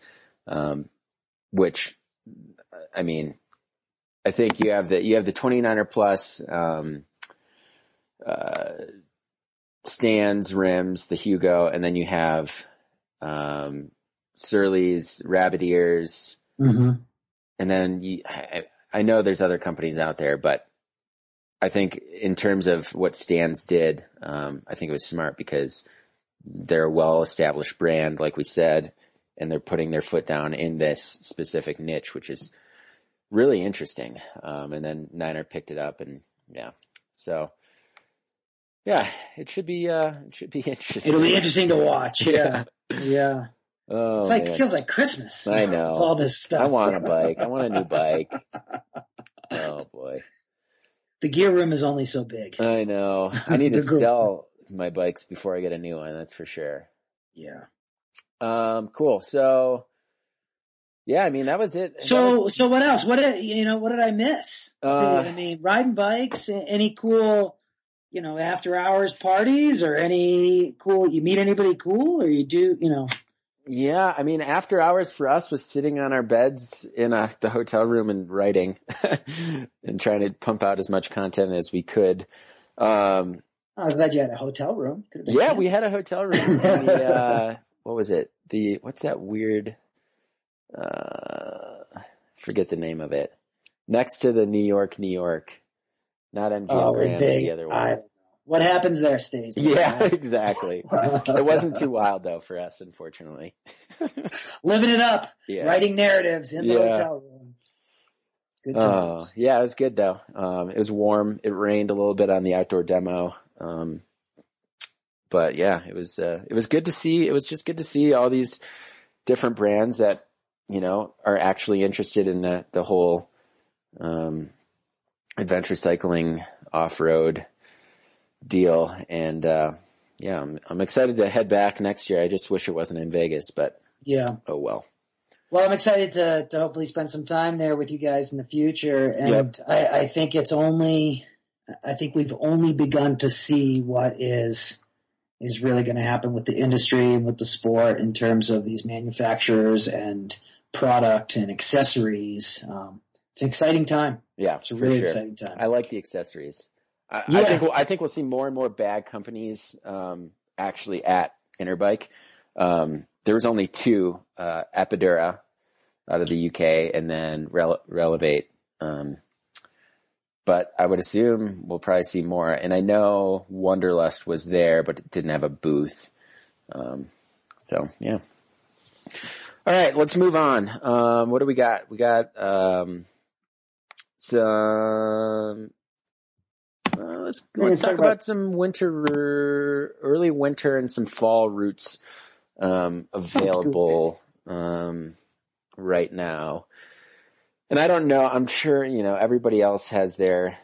um, which I mean, I think you have the you have the 29er Plus um, uh, Stans, rims, the Hugo, and then you have um, Surly's, Rabbit Ears, hmm and then you, I, I know there's other companies out there, but I think in terms of what Stans did, um, I think it was smart because they're a well-established brand, like we said, and they're putting their foot down in this specific niche, which is really interesting. Um, and then Niner picked it up, and yeah, so yeah, it should be uh, it should be interesting. It'll be interesting to watch. Yeah, yeah. Oh, It's like man. it feels like Christmas. I know. all this stuff. I want a bike. I want a new bike. Oh boy. the gear room is only so big. I know. I need to sell my bikes before I get a new one. That's for sure. Yeah. Um, cool. So, yeah, I mean that was it. So, was- so what else? What did you know? What did I miss? Uh, I mean, riding bikes. Any cool, you know, after hours parties or any cool? You meet anybody cool, or you do? You know, yeah, I mean, after hours for us was sitting on our beds in a, the hotel room and writing and trying to pump out as much content as we could. Um, I was glad you had a hotel room. Yeah, fun. we had a hotel room. the, uh, what was it? The what's that weird? Uh, forget the name of it. Next to the New York, New York, not MGM Oh, Grand, the other one. I- what happens there stays. there, yeah, exactly. It wasn't too wild though for us, unfortunately. living it up, Yeah. writing narratives in the Yeah. hotel room. Good Oh, times. yeah, it was good though. Um, it was warm. It rained a little bit on the outdoor demo. Um, but yeah, it was, uh, it was good to see. It was just good to see all these different brands that, you know, are actually interested in the, the whole, um, adventure cycling off-road deal. And, uh, yeah, I'm, I'm excited to head back next year. I just wish it wasn't in Vegas, but yeah. oh well. Well, I'm excited to, to hopefully spend some time there with you guys in the future. And Yep. I, I think it's only, I think we've only begun to see what is, is really going to happen with the industry and with the sport in terms of these manufacturers and product and accessories. Um, it's an exciting time. Yeah, It's a really sure. exciting time. I like the accessories. I, I think we'll, I think we'll see more and more bag companies um, actually at Interbike. Um, there was only two, uh, Apidura out of the UK, and then Rele- Relevate. Um, but I would assume we'll probably see more. And I know Wonderlust was there, but it didn't have a booth. Um, so yeah. All right, let's move on. Um, what do we got? We got um, some. Let's let's talk talk about, about- some winter, early winter, and some fall routes um, available um, right now. And I don't know. I'm sure you know everybody else has their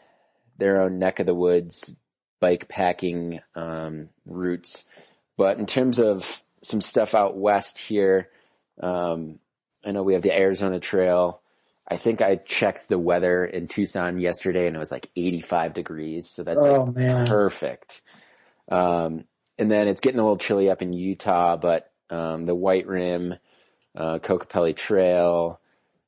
their own neck of the woods bike packing um, routes, but in terms of some stuff out west here, um, I know we have the Arizona Trail. I think I checked the weather in Tucson yesterday and it was like 85 degrees. So that's oh like man. perfect. Um, and then it's getting a little chilly up in Utah, but, um, the White Rim, uh, Kokopelli Trail,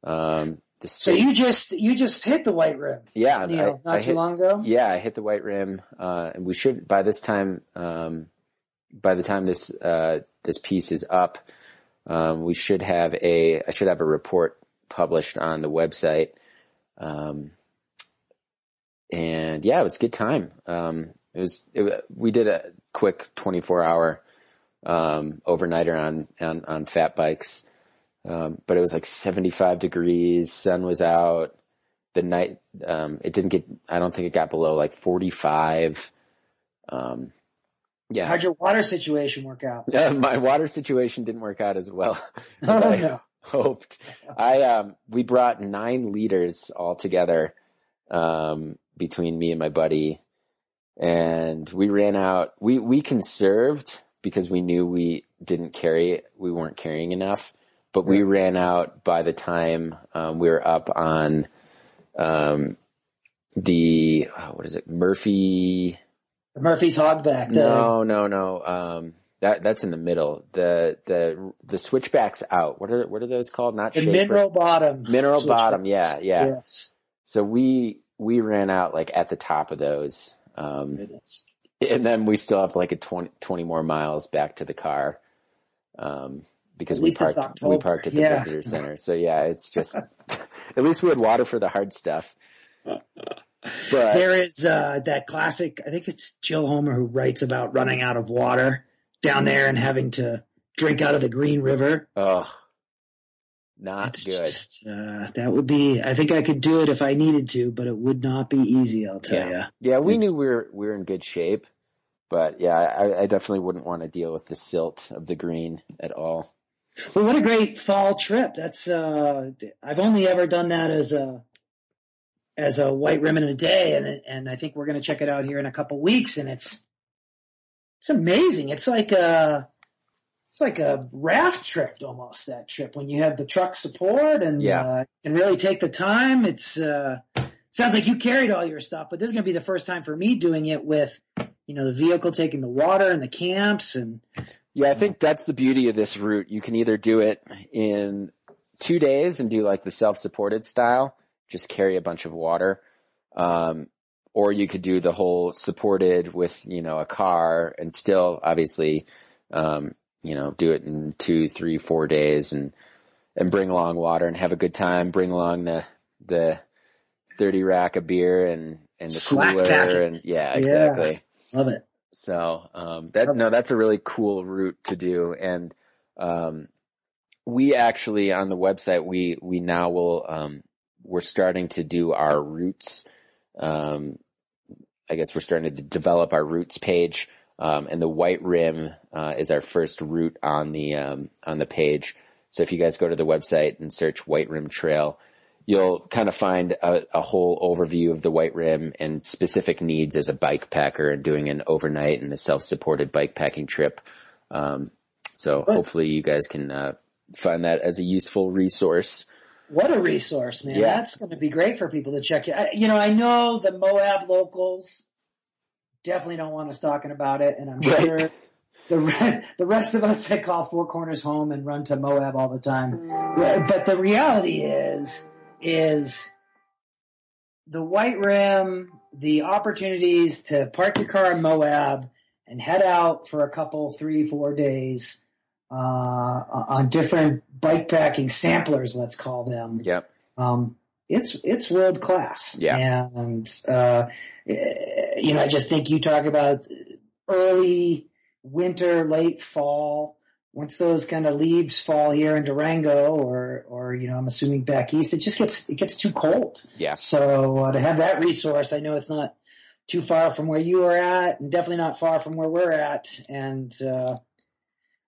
um, the So you just, you just hit the white rim, yeah, Neil, I- not I too hit- long ago. yeah, I hit the White Rim, uh, and we should, by this time, um, by the time this, uh, this piece is up, um, we should have a, I should have a report published on the website. Um, and yeah, it was a good time. Um, it was, it, we did a quick 24 hour, um, overnighter on, on, on fat bikes. Um, but it was like 75 degrees, sun was out. The night, um, it didn't get, I don't think it got below like 45. Um, yeah. How'd your water situation work out? Yeah, my water situation didn't work out as well Oh, I no. hoped. I um we brought nine liters all together um between me and my buddy and we ran out we we conserved because we knew we didn't carry we weren't carrying enough but we ran out by the time um, we were up on um the oh, what is it Murphy Murphy's Hogback. The, no, no, no. Um, that that's in the middle. The the the switchbacks out. What are what are those called? Not the mineral bottom. Mineral bottom, yeah, yeah. Yes. So we we ran out like at the top of those, um, and then we still have like a 20, 20 more miles back to the car, um, because we parked we parked at the Yeah. visitor center. So yeah, it's just at least we had water for the hard stuff. But There is uh, that classic. I think it's Jill Homer who writes about running out of water down there and having to drink out of the Green River. oh, not good. just uh, that would be. I think I could do it if I needed to, but it would not be easy. I'll tell Yeah. you. Yeah, we It's- knew we were we were in good shape, but yeah, I, I definitely wouldn't want to deal with the silt of the green at all. Well, what a great fall trip. That's uh I've only ever done that as a as a white rim in a day and and I think we're going to check it out here in a couple weeks and it's it's amazing. It's like a it's like a raft trip almost that trip when you have the truck support and Yeah. uh can really take the time. It's uh sounds like you carried all your stuff, but this is going to be the first time for me doing it with you know the vehicle taking the water and the camps and Yeah, I think that's the beauty of this route. You can either do it in two days and do like the self-supported style, just carry a bunch of water, um, or you could do the whole supported with you know a car and still obviously, um, you know, do it in two, three, four days and and bring along water and have a good time. Bring along the the thirty rack of beer and and the Slack cooler packing. and yeah, Yeah. exactly. love it. So um, that no, that's a really cool route to do, and um, we actually on the website we we now will um, we're starting to do our routes. Um, I guess we're starting to develop our roots page, um, and the White Rim uh, is our first route on the um, on the page. So if you guys go to the website and search White Rim Trail, you'll kind of find a, a whole overview of the White Rim and specific needs as a bike packer and doing an overnight and a self-supported bike packing trip. Um, so hopefully you guys can uh, find that as a useful resource. What a resource, man. Yeah. That's going to be great for people to check it. You know, I know the Moab locals definitely don't want us talking about it, and I'm Right. sure the re- the rest of us that call Four Corners home and run to Moab all the time. But the reality is, is the White Rim, the opportunities to park your car in Moab and head out for a couple, three, four days on different bike packing samplers, let's call them Yep. um, it's it's world class. Yeah. and uh, eh, you know, I just think you talk about early winter, late fall. Once those kind of leaves fall here in Durango, or or you know, I'm assuming back east, it just gets it gets too cold. Yeah. So uh, to have that resource, I know it's not too far from where you are at, and definitely not far from where we're at. And uh,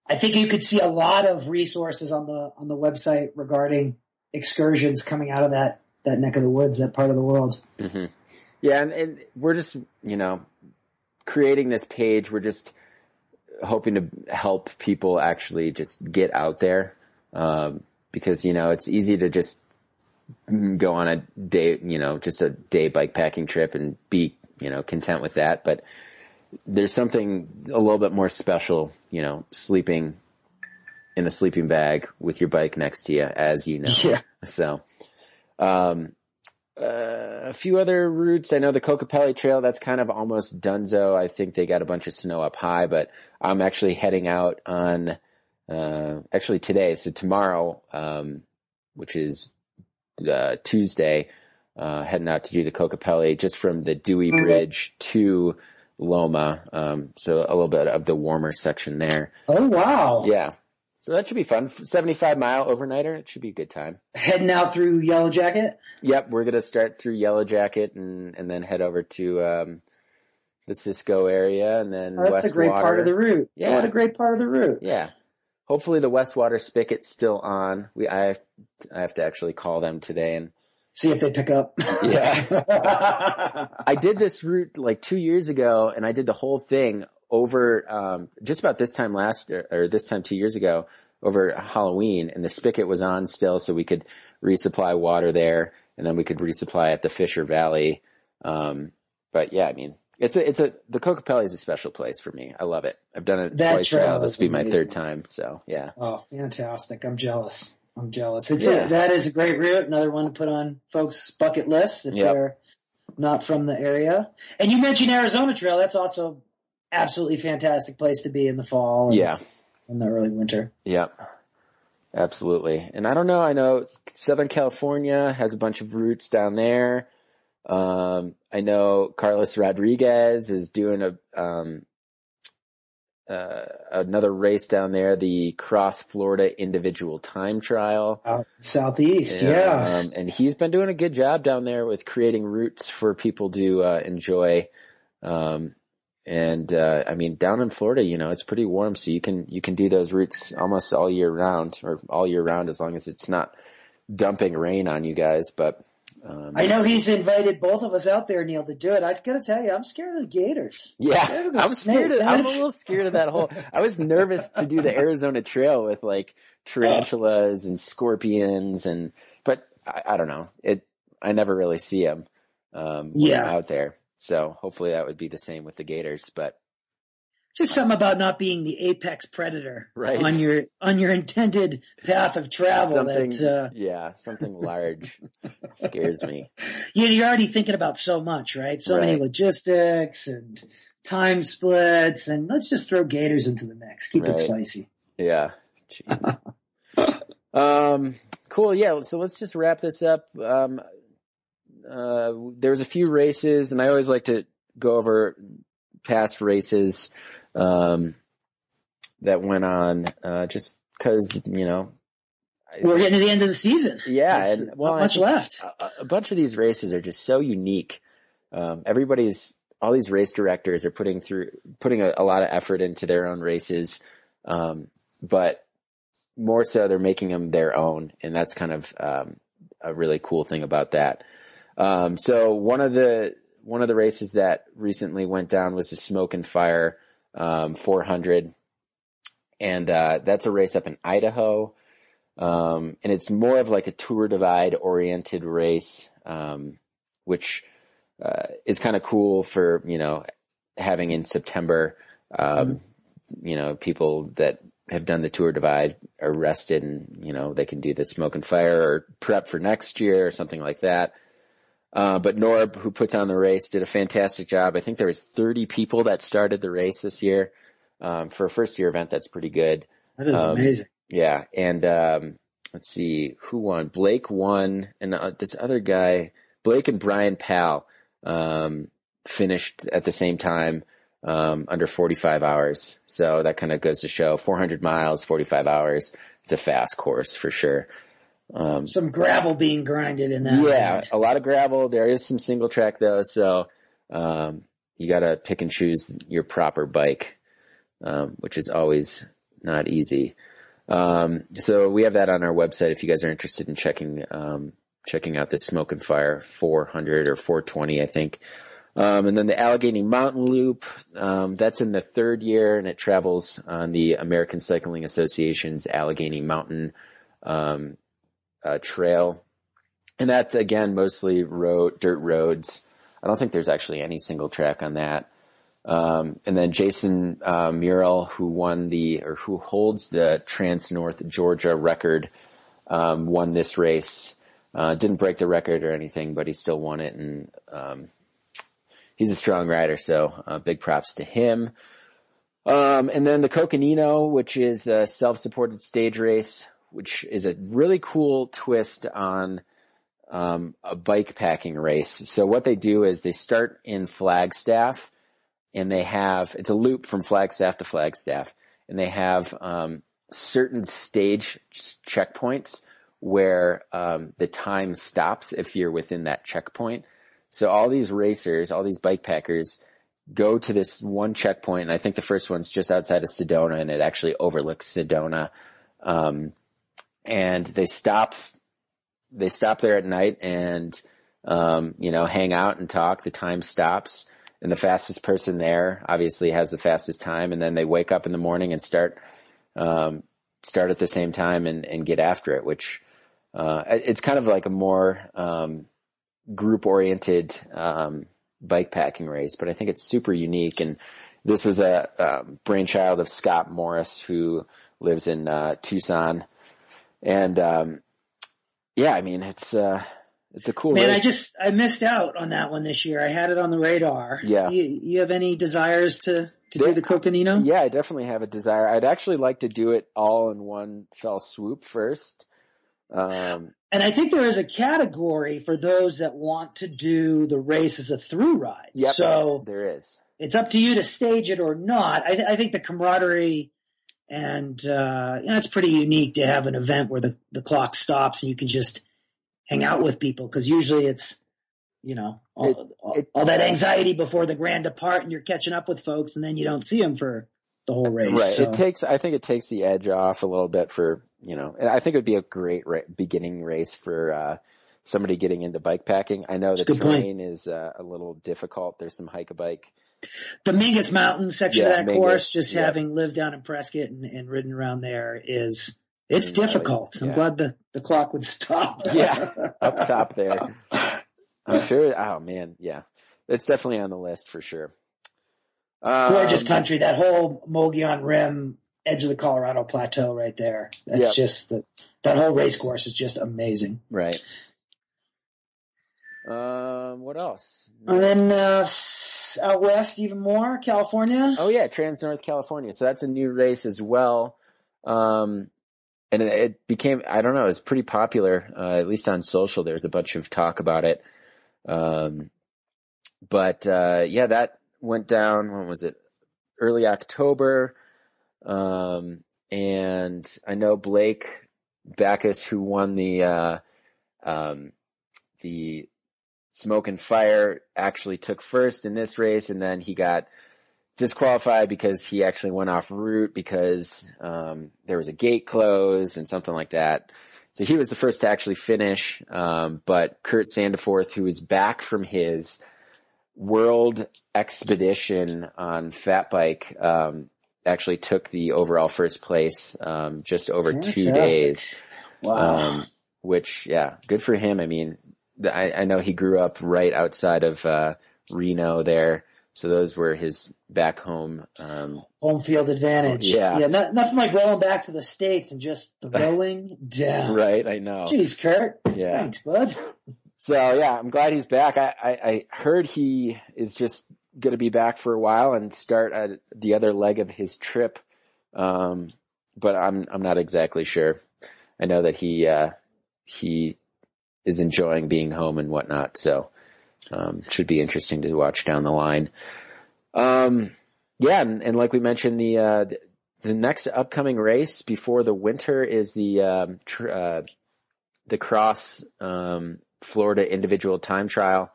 I think you could see a lot of resources on the on the website regarding excursions coming out of that that neck of the woods, that part of the world. hmm Yeah, and, and we're just you know creating this page. We're just hoping to help people actually just get out there um, because you know it's easy to just go on a day, you know, just a day bike packing trip and be you know content with that, but there's something a little bit more special, you know, sleeping in a sleeping bag with your bike next to you, as you know. Yeah. So, um, uh, a few other routes. I know the Kokopelli Trail, that's kind of almost donezo. I think they got a bunch of snow up high, but I'm actually heading out on, uh, actually today, so tomorrow, um, which is, uh, Tuesday, uh, heading out to do the Kokopelli just from the Dewey Bridge to Loma. Um, so a little bit of the warmer section there. Oh wow! Yeah. So that should be fun. 75 mile overnighter. It should be a good time. Heading out through Yellow Jacket. Yep. We're going to start through Yellow Jacket and, and then head over to, um, the Cisco area and then Oh, that's West a great Water. part of the route. Yeah. What a great part of the route. Yeah. Hopefully the Westwater spigot's still on. We, I I have to actually call them today and See if they pick up. Yeah. I did this route like two years ago and I did the whole thing over, um, just about this time last, or, or this time two years ago over Halloween and the spigot was on still so we could resupply water there and then we could resupply at the Fisher Valley. Um, but yeah, I mean, it's a, it's a, the Kokopelli is a special place for me. I love it. I've done it That twice now. This is will be my amazing. third time. So yeah. oh, fantastic. I'm jealous. I'm jealous. It's Yeah. a, that is a great route. Another one to put on folks' bucket lists if Yep. they're not from the area. And you mentioned Arizona Trail. That's also absolutely fantastic place to be in the fall. And Yeah. In the early winter. Yep. Absolutely. And I don't know, I know Southern California has a bunch of routes down there. Um, I know Carlos Rodriguez is doing a, um, uh, another race down there, the Cross Florida Individual Time Trial. Out southeast. Yeah. Um, and he's been doing a good job down there with creating routes for people to, uh, enjoy. Um, and, uh, I mean, down in Florida, you know, it's pretty warm, so you can, you can do those routes almost all year round or all year round as long as it's not dumping rain on you guys. But, um, I know he's invited both of us out there, Neil, to do it. I've gotta tell you, I'm scared of the gators. Yeah, Scared of the I'm scared. Of. I'm a little scared of that whole. I was nervous to do the Arizona Trail with like tarantulas and scorpions, and but I, I don't know. It. I never really see them. Um, Yeah. Out there. So hopefully that would be the same with the gators. But Just something about not being the apex predator Right. on your on your intended path of travel. something, That uh, yeah, something large scares me. you, you're already thinking about so much, right? So many logistics and time splits, and let's just throw gators into the mix. Keep it spicy. Yeah. Jeez. um, cool. Yeah. So let's just wrap this up. Um, uh, there's a few races and I always like to go over past races, um, that went on, uh, just cause, you know, We're getting to the end of the season. yeah. And, well, not much left. a, a bunch of these races are just so unique. Um, everybody's, all these race directors are putting through, putting a, a lot of effort into their own races. Um, but more so they're making them their own. And that's kind of, um, a really cool thing about that. Um, so one of the, one of the races that recently went down was the Smoke and Fire, um, 400. And, uh, that's a race up in Idaho. Um, and it's more of like a tour divide oriented race, um, which, uh, is kind of cool for, you know, having in September, um, you know, people that have done the tour divide are rested and, you know, they can do the smoke and fire or prep for next year or something like that. Uh, but Norb, who puts on the race, did a fantastic job. I think there was 30 people that started the race this year. Um, for a first year event, that's pretty good. That is um, amazing. Yeah, and um, let's see who won. Blake won, and uh, this other guy, Blake and Brian Powell, um, finished at the same time um, under 45 hours. So that kind of goes to show 400 miles, 45 hours. It's a fast course for sure. Um, Some gravel being grinded in that. yeah, a lot of gravel. There is some single track though, so um, you got to pick and choose your proper bike, um, which is always not easy. Um, so we have that on our website if you guys are interested in checking um, checking out the Smoke and Fire 400 or 420, I think. Um, and then the Allegheny Mountain Loop, um, that's in the third year and it travels on the American Cycling Association's Allegheny Mountain um, uh, Trail. And that's again mostly road, dirt roads. I don't think there's actually any single track on that. Um, and then Jason uh, Mural, who won the or who holds the Trans North Georgia record, um, won this race. Uh, didn't break the record or anything, but he still won it, and um, he's a strong rider. So uh, big props to him. Um, and then the Coconino, which is a self-supported stage race, which is a really cool twist on um, a bike packing race. So what they do is they start in Flagstaff and they have, it's a loop from Flagstaff to Flagstaff and they have, um, certain stage checkpoints where um, the time stops if you're within that checkpoint. So all these racers, all these bike packers go to this one checkpoint, and I think the first one's just outside of Sedona, and it actually overlooks Sedona. Um, and they stop, they stop there at night and, um, you know, hang out and talk. The time stops, and the fastest person there obviously has the fastest time, and then they wake up in the morning and start, um, start at the same time and, and get after it, which, uh, it's kind of like a more, um, group oriented, um, bike packing race, but I think it's super unique. And this was a, um, brainchild of Scott Morris, who lives in uh, Tucson, and um, yeah, I mean it's uh, it's a cool. Man, race. I just I missed out on that one this year. I had it on the radar. Yeah. You, you have any desires to to do the Coconino? yeah, I definitely have a desire. I'd actually like to do it all in one fell swoop first. Um, And I think there is a category for those that want to do the race as a through ride. yep, So there is. it's up to you to stage it or not. I, th- I think the camaraderie and uh, you know, it's pretty unique to have an event where the, the clock stops and you can just hang out with people because usually it's you know all, It- all, it- all that anxiety before the grand depart and you're catching up with folks and then you don't see them for the whole race. Right. So, It takes, I think it takes the edge off a little bit for, you know, and I think it would be a great ra- beginning race for, uh, somebody getting into bike packing. I know That's the good point. terrain is uh, a little difficult. There's some hike a bike. The Mingus Mountain section Yeah, of that Mingus, course, just yeah. having lived down in Prescott and, and ridden around there is it's Mm, really, difficult. I'm glad the, the clock would stop. Yeah, up top there. I'm sure. Oh man, yeah, it's definitely on the list for sure. Gorgeous Um, country, that whole Mogollon Rim, edge of the Colorado Plateau right there. That's Yep. just, the, that whole race course is just amazing. Right. Um, what else? And then, uh, out west even more, California. Oh yeah, Trans North California. So that's a new race as well. Um, and it, it became, I don't know, it's pretty popular, uh, at least on social. There's a bunch of talk about it. Um, but, uh, yeah, that went down, when was it? Early October. Um, and I know Blake Backus, who won the, uh, um, the Smoke and Fire actually took first in this race and then he got disqualified because he actually went off route because um, there was a gate closed and something like that. So he was the first to actually finish, um, but Kurt Sandiforth, who is back from his world expedition on fat bike, um, actually took the overall first place um, just over two days. Wow. Um, which, yeah, good for him. I mean, I, I know he grew up right outside of uh, Reno there, so those were his back home. Um, Home field advantage. Yeah. Yeah. Not, nothing like rolling back to the States and just throwing down. right, I know. Jeez, Kurt. Yeah. Thanks, bud. So yeah, I'm glad he's back. I, I, I heard he is just going to be back for a while and start at the other leg of his trip. Um, but I'm I'm not exactly sure. I know that he uh, he is enjoying being home and whatnot. So um, should be interesting to watch down the line. Um, yeah, and, and like we mentioned, the uh, the- the next upcoming race before the winter is the um, tr- uh, the cross um, Florida individual time trial.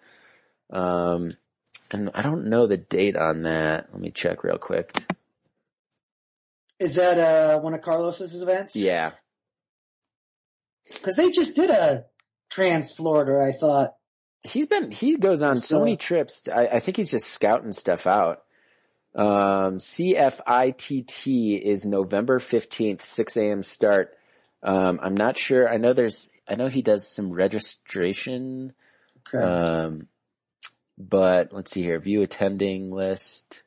Um, and I don't know the date on that. Let me check real quick. Is that uh, one of Carlos's events? Yeah. Because they just did a Trans Florida, I thought. He's been, he goes on so So- many trips. I, I think he's just scouting stuff out. Um, CFITT is November 15th, 6 a.m. start. Um, I'm not sure. I know there's, I know he does some registration. Okay. Um, but let's see here. View attending list.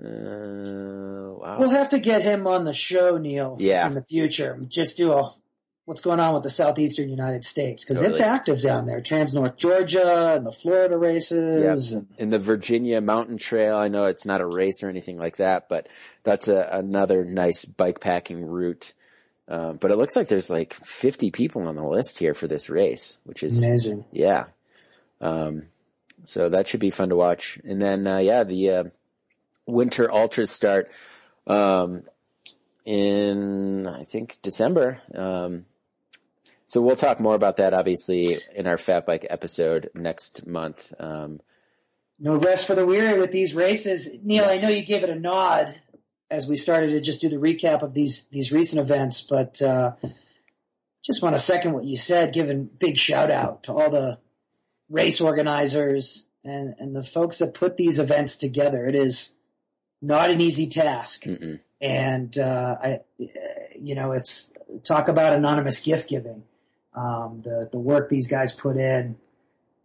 Uh, wow. we'll have to get him on the show, Neil, Yeah. in the future. Just do a what's going on with the southeastern United States because it's active down there. Trans North Georgia and the Florida races. And, in the Virginia Mountain Trail. I know it's not a race or anything like that, but that's a, another nice bike packing route. Um, but it looks like there's like 50 people on the list here for this race, which is amazing. yeah. Um, so that should be fun to watch. And then uh, yeah, the uh, winter ultras start um, in I think December. So we'll talk more about that obviously in our fat bike episode next month. Um, no rest for the weary with these races. Neil, I know you gave it a nod as we started to just do the recap of these these recent events, but uh, just want to second what you said, giving big shout out to all the race organizers and, and the folks that put these events together. It is not an easy task. Mm-mm. And, uh, I, you know, it's talk about anonymous gift giving. Um, the, the work these guys put in,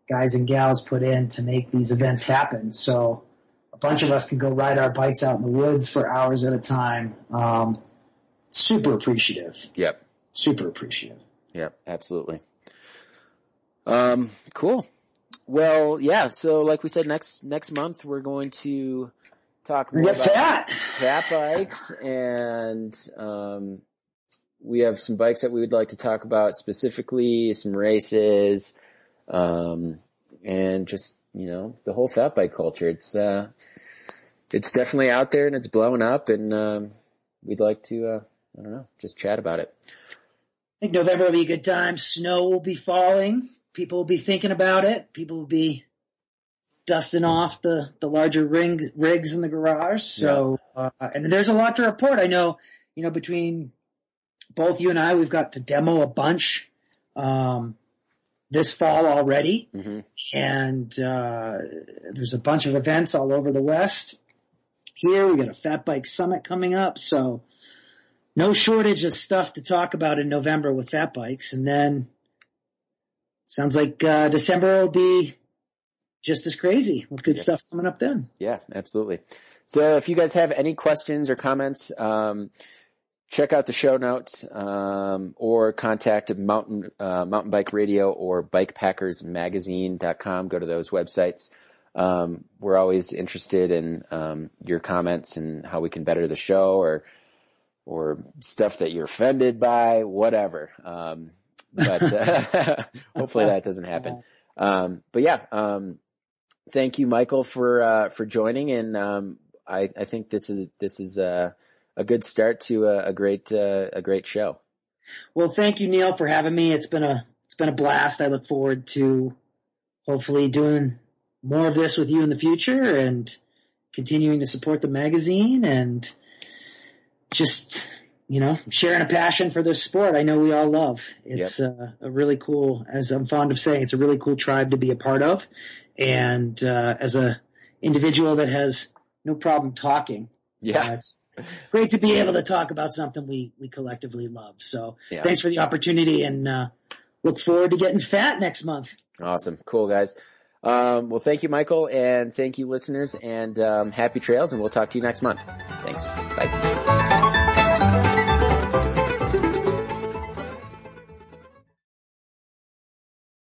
guys and gals put in to make these events happen. So a bunch of us can go ride our bikes out in the woods for hours at a time. Um, super appreciative. Yep. Super appreciative. Yep. Absolutely. Um, cool. Well, yeah. So like we said, next, next month we're going to talk more about fat. fat bikes and, um, we have some bikes that we would like to talk about specifically, some races, um, and just, you know, the whole fat bike culture. It's, uh, it's definitely out there and it's blowing up and, um, we'd like to, uh, I don't know, just chat about it. I think November will be a good time. Snow will be falling. People will be thinking about it. People will be dusting off the, the larger rings, rigs in the garage. So, uh, and there's a lot to report. I know, you know, between both you and I, we've got to demo a bunch, um, this fall already. hmm And, uh, there's a bunch of events all over the West. Here we got a Fat Bike Summit coming up. So no shortage of stuff to talk about in November with Fat Bikes. And then sounds like, uh, December will be just as crazy with good Yeah. stuff coming up then. Yeah, absolutely. So if you guys have any questions or comments, um, check out the show notes, um, or contact mountain, uh, mountain bike radio or bikepackersmagazine.com. Go to those websites. Um, we're always interested in, um, your comments and how we can better the show or, or stuff that you're offended by, whatever. Um, but, uh, hopefully that doesn't happen. Um, but yeah, um, thank you, Michael, for, uh, for joining. And, I, I think this is, this is, uh, a good start to a, a great, uh, a great show. Well, thank you, Neil, for having me. It's been a, it's been a blast. I look forward to hopefully doing more of this with you in the future and continuing to support the magazine and just, you know, sharing a passion for this sport I know we all love. It's uh, a really cool, as I'm fond of saying, it's a really cool tribe to be a part of. And, uh, as a individual that has no problem talking, Yeah. uh, it's great to be able to talk about something we, we collectively love. So Yeah. thanks for the opportunity and, uh, look forward to getting fat next month. Awesome. Cool guys. Um, well, thank you, Michael, and thank you listeners and, um, happy trails and we'll talk to you next month. Thanks. Bye.